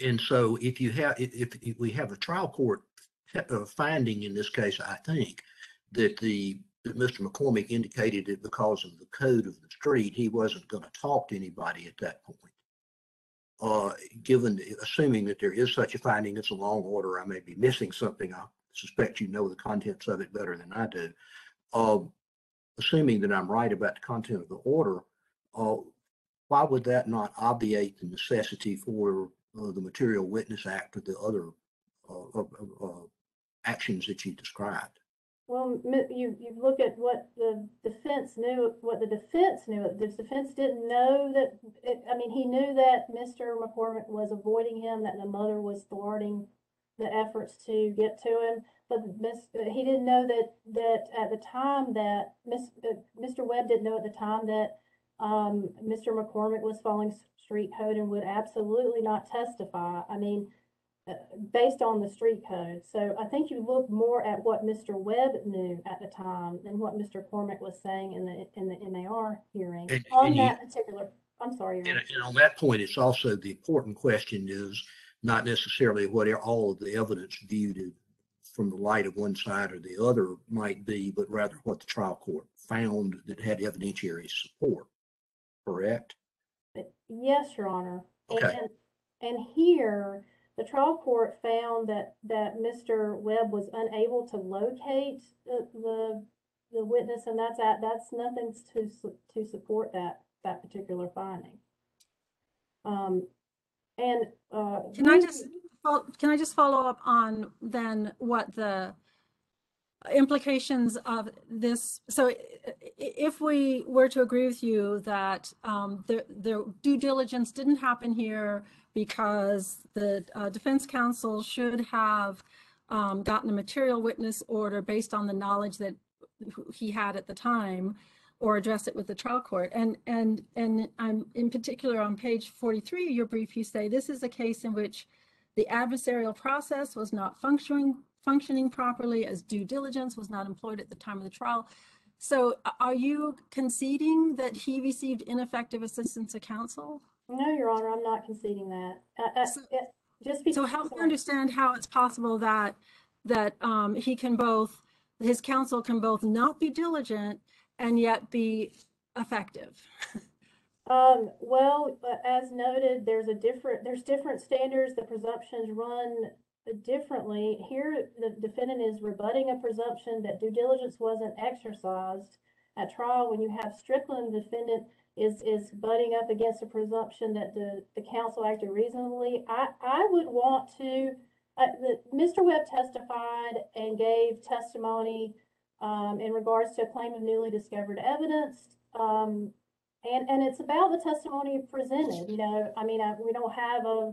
Speaker 4: And so if you have, if, if- we have a trial court uh, finding in this case, I think, that the, that Mr. McCormick indicated that because of the code of the street, he wasn't going to talk to anybody at that point. Uh, given, assuming that there is such a finding, it's a long order, I may be missing something. I suspect you know the contents of it better than I do. Uh, assuming that I'm right about the content of the order, uh, why would that not obviate the necessity for uh, the Material Witness Act or the other uh, uh, actions that you described?
Speaker 7: Well, you, you look at what the defense knew, what the defense knew. The defense didn't know that, it, I mean, he knew that Mr. McCormick was avoiding him, that the mother was thwarting the efforts to get to him. But Miss, uh, he didn't know that, that at the time that Miss, uh, Mr. Webb didn't know at the time that um, Mr. McCormick was following s- street code and would absolutely not testify. I mean, uh, based on the street code. So I think you look more at what Mr. Webb knew at the time than what Mr. Cormick was saying in the, in the MAR hearing
Speaker 4: And-
Speaker 7: on
Speaker 4: and you-
Speaker 7: that particular I'm sorry. Your
Speaker 4: And,
Speaker 7: Honor.
Speaker 4: and on that point, it's also the important question is not necessarily what all of the evidence viewed from the light of one side or the other might be, but rather what the trial court found that had evidentiary support. Correct?
Speaker 7: Yes, Your Honor. And-
Speaker 4: Okay.
Speaker 7: And, and here, the trial court found that, that Mr. Webb was unable to locate the, the, the witness, and that's at, that's nothing to, su- to support that, that particular finding. Um, and, uh.
Speaker 5: Can I
Speaker 7: we-
Speaker 5: just, fol- can I just follow up on then what the implications of this? So if we were to agree with you that um, the, the due diligence didn't happen here because the uh, defense counsel should have um, gotten a material witness order based on the knowledge that he had at the time or address it with the trial court. And, and, and I'm in particular on page 43 of your brief, you say this is a case in which the adversarial process was not functioning, functioning properly as due diligence was not employed at the time of the trial. So are you conceding that he received ineffective assistance of counsel?
Speaker 7: No, Your Honor, I'm not conceding that. Uh, uh,
Speaker 5: So-
Speaker 7: it- Just.
Speaker 5: So help me understand how it's possible that, that um, he can both, his counsel can both not be diligent and yet be effective.
Speaker 7: Um, well, uh, as noted, there's a different, there's different standards, the presumptions run differently. Here, the defendant is rebutting a presumption that due diligence wasn't exercised at trial. When you have Strickland, the defendant is, is butting up against a presumption that the, the counsel acted reasonably. I, I would want to, uh, the, Mr. Webb testified and gave testimony um, in regards to a claim of newly discovered evidence. Um, and, and it's about the testimony presented, you know, I mean, I, we don't have a,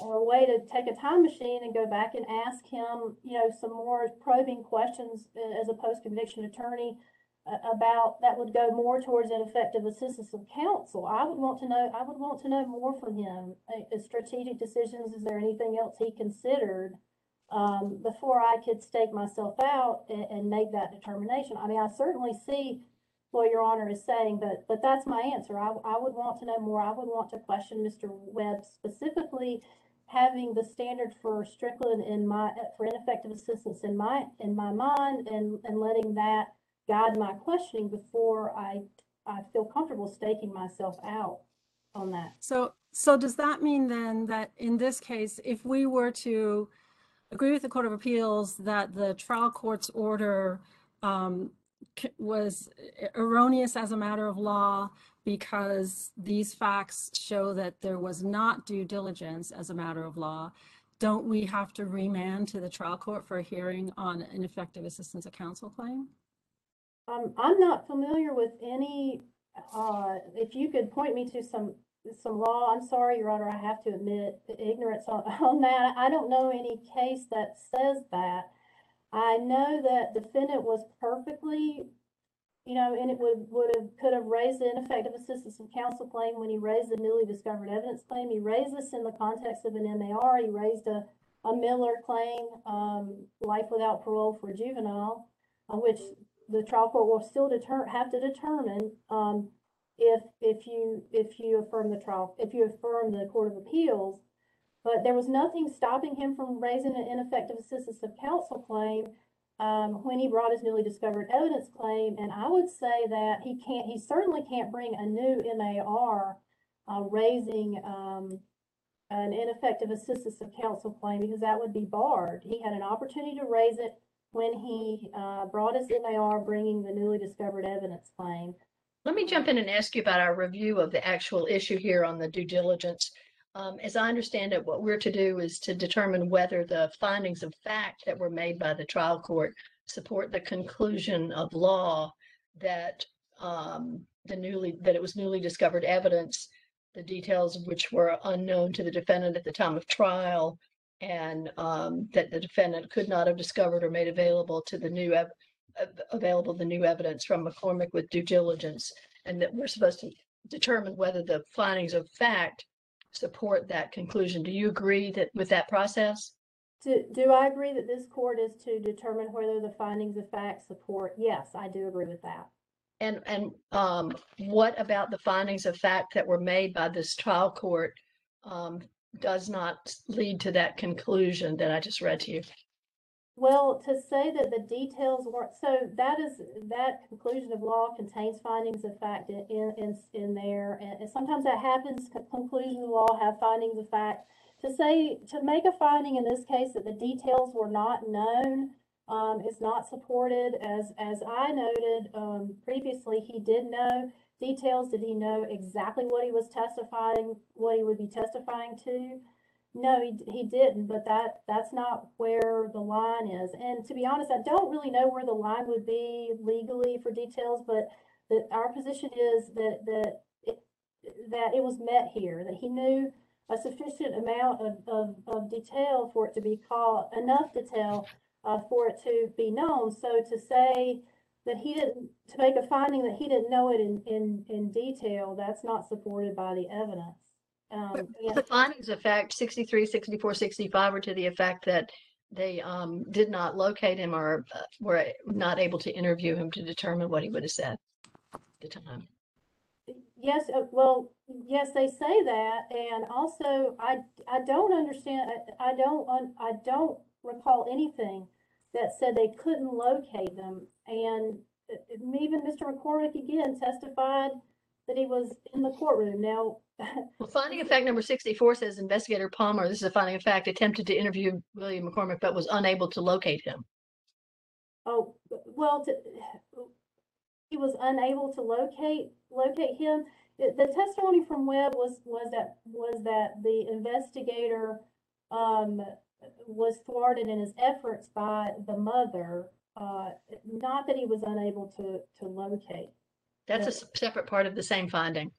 Speaker 7: a way to take a time machine and go back and ask him, you know, some more probing questions uh, as a post-conviction attorney uh, about, that would go more towards ineffective assistance of counsel. I would want to know, I would want to know more from him. Uh, strategic decisions, is there anything else he considered? Um, before I could stake myself out and, and make that determination. I mean, I certainly see what your honor is saying, but, but that's my answer. I, I would want to know more. I would want to question Mr. Webb specifically having the standard for Strickland in my, for ineffective assistance in my, in my mind and, and letting that guide my questioning before I, I feel comfortable staking myself out on that.
Speaker 5: So, so does that mean then that in this case, if we were to agree with the Court of Appeals that the trial court's order um, was erroneous as a matter of law because these facts show that there was not due diligence as a matter of law, don't we have to remand to the trial court for a hearing on an effective assistance of counsel claim?
Speaker 7: Um, I'm not familiar with any, uh, if you could point me to some, some law, I'm sorry, Your Honor, I have to admit ignorance on, on that. I don't know any case that says that. I know that defendant was perfectly, you know, and it would, would have, could have raised the ineffective assistance of counsel claim when he raised the newly discovered evidence claim. He raised this in the context of an MAR. He raised a, a Miller claim, um, life without parole for juvenile, on which the trial court will still deter, have to determine, um, if, if you, if you affirm the trial, if you affirm the Court of Appeals. But there was nothing stopping him from raising an ineffective assistance of counsel claim, um, when he brought his newly discovered evidence claim. And I would say that he can't, he certainly can't bring a new MAR, uh, raising, um, an ineffective assistance of counsel claim because that would be barred. He had an opportunity to raise it when he uh, brought his MAR bringing the newly discovered evidence claim.
Speaker 8: Let me jump in and ask you about our review of the actual issue here on the due diligence. Um, as I understand it, what we're to do is to determine whether the findings of fact that were made by the trial court support the conclusion of law that um, the newly, that it was newly discovered evidence, the details of which were unknown to the defendant at the time of trial, and um, that the defendant could not have discovered or made available to the new ev- available the new evidence from McCormick with due diligence, and that we're supposed to determine whether the findings of fact support that conclusion. Do you agree that with that process?
Speaker 7: Do, do I agree that this court is to determine whether the findings of fact support? Yes, I do agree with that.
Speaker 8: And, and, um, what about the findings of fact that were made by this trial court, um, does not lead to that conclusion that I just read to you?
Speaker 7: Well, to say that the details weren't, so that is, that conclusion of law contains findings of fact in, in, in, there. And, and sometimes that happens, con- conclusions of law have findings of fact. To say, to make a finding in this case that the details were not known, um, is not supported. As, as I noted, um, previously, he did know details. Did he know exactly what he was testifying, what he would be testifying to? No, he, he didn't, but that, that's not where the line is. And to be honest, I don't really know where the line would be legally for details, but that our position is that, that it, that it was met here, that he knew a sufficient amount of, of, of detail for it to be called, enough detail, uh, for it to be known. So to say that he didn't, to make a finding that he didn't know it in, in, in detail, that's not supported by the evidence. Um, yeah.
Speaker 8: The findings of fact 63, 64, 65 are to the effect that they um did not locate him or uh, were not able to interview him to determine what he would have said at the time.
Speaker 7: Yes, uh, well, yes, they say that, and also, I, I don't understand, I, I don't, un- I don't recall anything that said they couldn't locate them, and uh, uh, even Mr. McCormick again testified that he was in the courtroom. Now,
Speaker 8: Well, finding of fact number 64 says investigator Palmer, this is a finding of fact, attempted to interview William McCormick, but was unable to locate him.
Speaker 7: Oh, well, to, he was unable to locate, locate him. The the testimony from Webb was, was that, was that the investigator, um, was thwarted in his efforts by the mother, uh, not that he was unable to, to locate.
Speaker 8: That's a separate part of the same finding.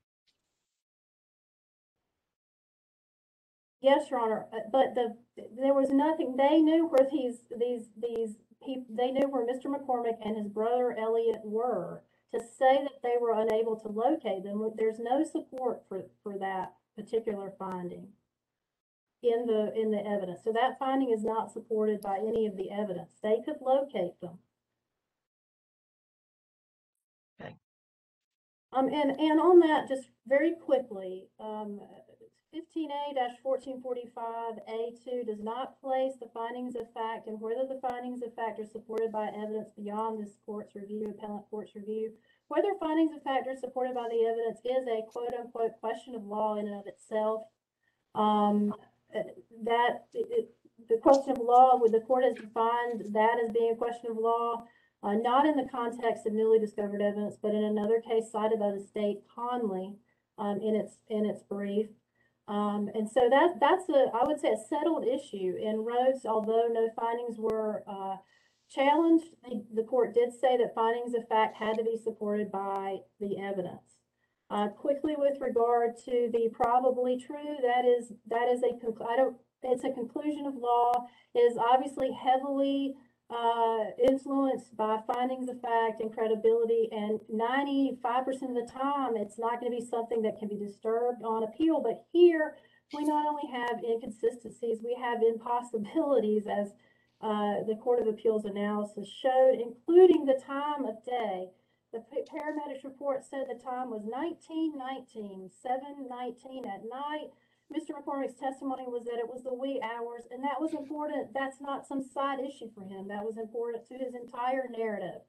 Speaker 7: Yes, Your Honor, uh, but the, there was nothing, they knew where these, these, these people, they knew where Mr. McCormick and his brother Elliot were. To say that they were unable to locate them, there's no support for, for that particular finding in the, in the evidence. So that finding is not supported by any of the evidence. They could locate them.
Speaker 8: Okay.
Speaker 7: Um, and, and on that, just very quickly, um, fifteen A fourteen forty-five A two does not place the findings of fact and whether the findings of fact are supported by evidence beyond this court's review, appellate court's review. Whether findings of fact are supported by the evidence is a quote-unquote question of law in and of itself. Um, that, it, the question of law, with the court has defined that as being a question of law, uh, not in the context of newly discovered evidence, but in another case cited by the state, Conley, um, in its, in its brief. Um, and so that, that's a, I would say a settled issue in Rhodes, although no findings were, uh, challenged. The, the court did say that findings of fact had to be supported by the evidence. Uh, quickly with regard to the probably true, that is, that is a, I don't, it's a conclusion of law. It is obviously heavily, uh, influenced by findings of fact and credibility. And ninety-five percent of the time, it's not going to be something that can be disturbed on appeal. But here, we not only have inconsistencies, we have impossibilities as uh, the Court of Appeals analysis showed, including the time of day. The pa- paramedics report said the time was 1919, 7:19 at night. Mr. McCormick's testimony was that it was the wee hours, and that was important. That's not some side issue for him. That was important to his entire narrative.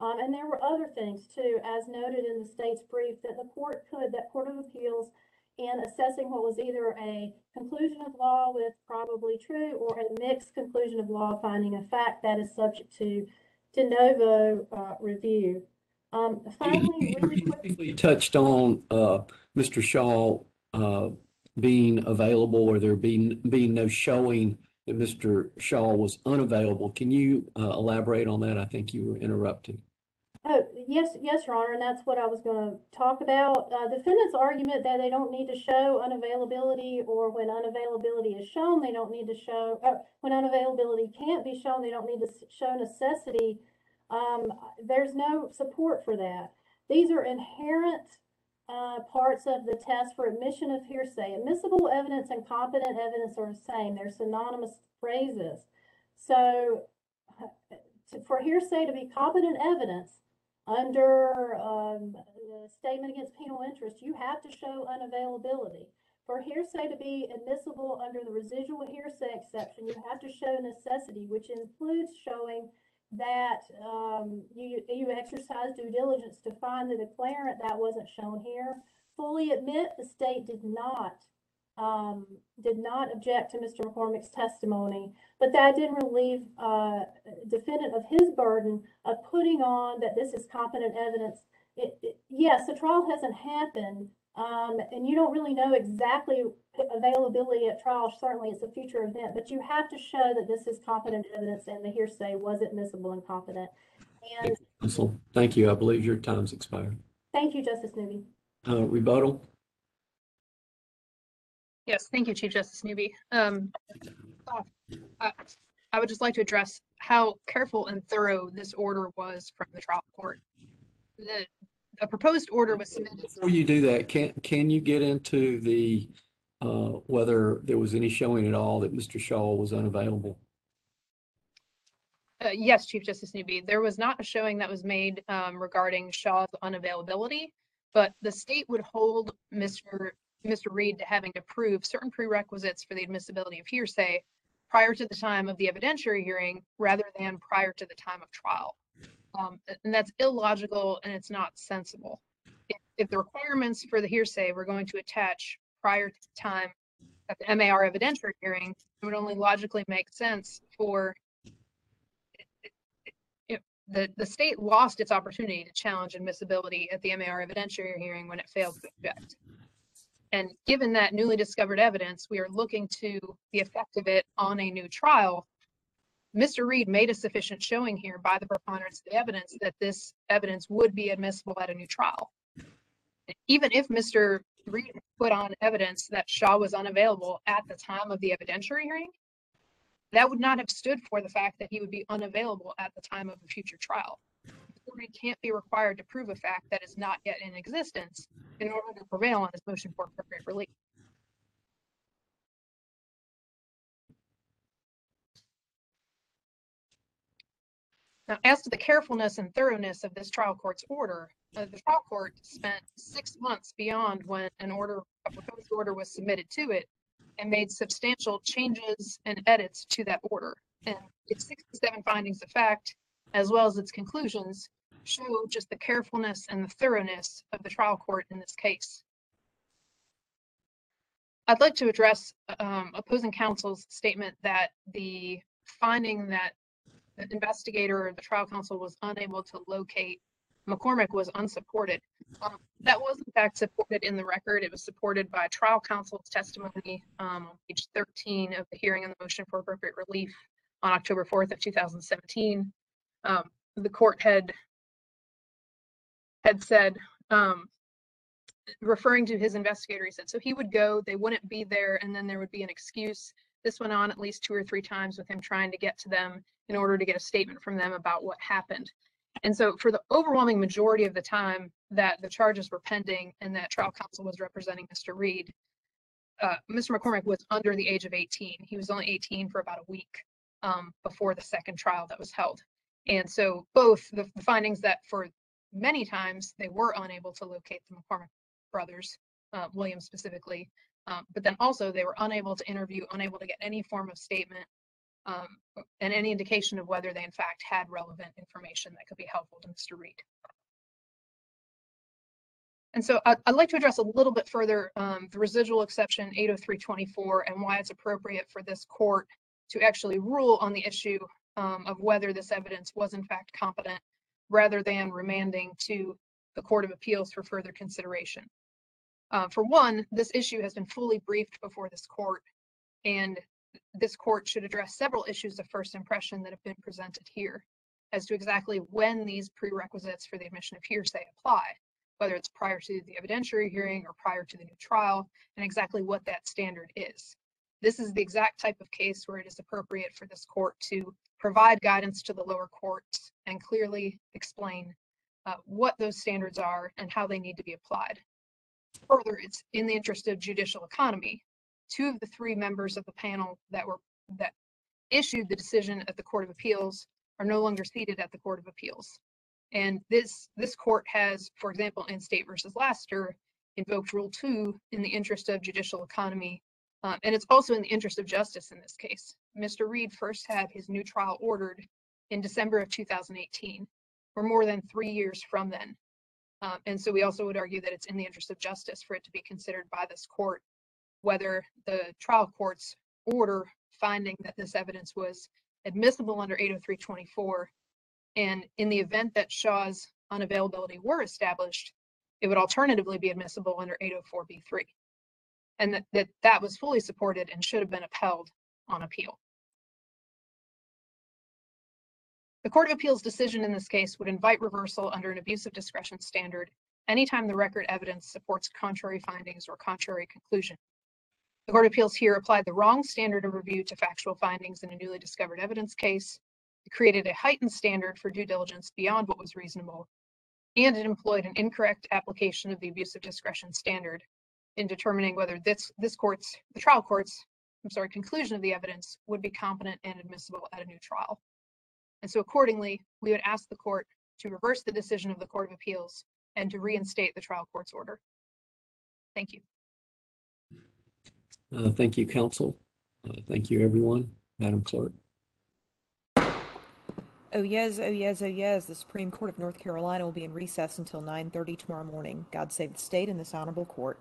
Speaker 7: Um, and there were other things too, as noted in the state's brief, that the court could, that Court of Appeals, in assessing what was either a conclusion of law with probably true or a mixed conclusion of law finding a fact that is subject to de novo, uh, review. Um, finally, really
Speaker 2: touched on uh, Mr. Shaw uh, being available or there being, being no showing that Mr. Shaw was unavailable. Can you uh, elaborate on that? I think you were interrupting.
Speaker 7: Oh, yes, yes, Your Honor, and that's what I was gonna talk about. Uh, defendant's argument that they don't need to show unavailability, or when unavailability is shown, they don't need to show, uh, when unavailability can't be shown, they don't need to show necessity. Um, there's no support for that. These are inherent, uh, parts of the test for admission of hearsay. Admissible evidence and competent evidence are the same. They're synonymous phrases. So, to- for hearsay to be competent evidence, Under um, the statement against penal interest, you have to show unavailability. For hearsay to be admissible under the residual hearsay exception, you have to show necessity, which includes showing that um, you, you exercise due diligence to find the declarant that wasn't shown here. Fully admit the state did not um, did not object to Mr. McCormick's testimony, but that didn't relieve uh, defendant of his burden of putting on that this is competent evidence. It, it, yes, the trial hasn't happened, um, and you don't really know exactly availability at trial. Certainly, it's a future event, but you have to show that this is competent evidence and the hearsay was admissible and competent. And
Speaker 2: Counsel, thank you. I believe your time's expired.
Speaker 7: thank you, Justice Newby.
Speaker 2: Uh, rebuttal?
Speaker 3: Yes, thank you, Chief Justice Newby. Um, uh, I I would just like to address how careful and thorough this order was from the trial court. The, a proposed order was submitted.
Speaker 2: Before you do that, can, can you get into the, uh, whether there was any showing at all that Mr. Shaw was unavailable?
Speaker 3: Uh, yes, Chief Justice Newby, there was not a showing that was made, um, regarding Shaw's unavailability, but the state would hold Mr. Mr. Reid to having to prove certain prerequisites for the admissibility of hearsay prior to the time of the evidentiary hearing rather than prior to the time of trial. Um, and that's illogical and it's not sensible. If, if the requirements for the hearsay were going to attach prior to the time at the MAR evidentiary hearing, it would only logically make sense for the, the state lost its opportunity to challenge admissibility at the MAR evidentiary hearing when it failed to object. And given that newly discovered evidence, we are looking to the effect of it on a new trial. Mr. Reid made a sufficient showing here by the preponderance of the evidence that this evidence would be admissible at a new trial. Even if Mr. Reid put on evidence that Shaw was unavailable at the time of the evidentiary hearing, that would not have stood for the fact that he would be unavailable at the time of a future trial. Mr. Reid can't be required to prove a fact that is not yet in existence in order to prevail on his motion for appropriate relief. Now, as to the carefulness and thoroughness of this trial court's order, uh, the trial court spent six months beyond when an order, a proposed order was submitted to it and made substantial changes and edits to that order. And its 67 findings of fact, as well as its conclusions, show just the carefulness and the thoroughness of the trial court in this case. I'd like to address um, opposing counsel's statement that the finding that investigator or the trial counsel was unable to locate McCormick was unsupported. Um, that was in fact supported in the record. It was supported by trial counsel's testimony um, on page 13 of the hearing on the motion for appropriate relief on October 4th of 2017. Um, the court had had said, um, referring to his investigator, he said, so he would go, they wouldn't be there, and then there would be an excuse. This went on at least two or three times with him trying to get to them in order to get a statement from them about what happened. And so for the overwhelming majority of the time that the charges were pending and that trial counsel was representing Mr. Reid, uh, Mr. McCormick was under the age of 18. He was only 18 for about a week um, before the second trial that was held. And so both the, the findings that for many times they were unable to locate the McCormick brothers, uh, Williams specifically, um, but then also they were unable to interview, unable to get any form of statement um, and any indication of whether they in fact had relevant information that could be helpful to Mr. Reid. And so I'd, like to address a little bit further um, the residual exception 80324 and why it's appropriate for this court to actually rule on the issue um, of whether this evidence was in fact competent rather than remanding to the Court of Appeals for further consideration. Uh, for one, this issue has been fully briefed before this court, and this court should address several issues of first impression that have been presented here as to exactly when these prerequisites for the admission of hearsay apply, whether it's prior to the evidentiary hearing or prior to the new trial, and exactly what that standard is. This is the exact type of case where it is appropriate for this court to provide guidance to the lower courts and clearly explain uh, what those standards are and how they need to be applied. Further, it's in the interest of judicial economy. Two of the three members of the panel that were that issued the decision at the Court of Appeals are no longer seated at the Court of Appeals. And this, this court has, for example, in State versus Laster, invoked Rule Two in the interest of judicial economy. Um, and it's also in the interest of justice in this case. Mr. Reid first had his new trial ordered in December of 2018. We're more than three years from then. Um, and so we also would argue that it's in the interest of justice for it to be considered by this court whether the trial court's order finding that this evidence was admissible under 80324 and in the event that Shaw's unavailability were established, it would alternatively be admissible under 804b3. And that, that that was fully supported and should have been upheld on appeal. The Court of Appeals decision in this case would invite reversal under an abuse of discretion standard anytime the record evidence supports contrary findings or contrary conclusion. The Court of Appeals here applied the wrong standard of review to factual findings in a newly discovered evidence case. It created a heightened standard for due diligence beyond what was reasonable. And it employed an incorrect application of the abuse of discretion standard in determining whether this, this court's, the trial court's, I'm sorry, conclusion of the evidence would be competent and admissible at a new trial. And so accordingly, we would ask the court to reverse the decision of the Court of Appeals and to reinstate the trial court's order. Thank you.
Speaker 2: Uh, thank you, counsel. Uh, thank you, everyone. Madam Clerk.
Speaker 1: Oh yes, oh yes, oh yes, the Supreme Court of North Carolina will be in recess until 9:30 tomorrow morning. God save the state and this honorable court.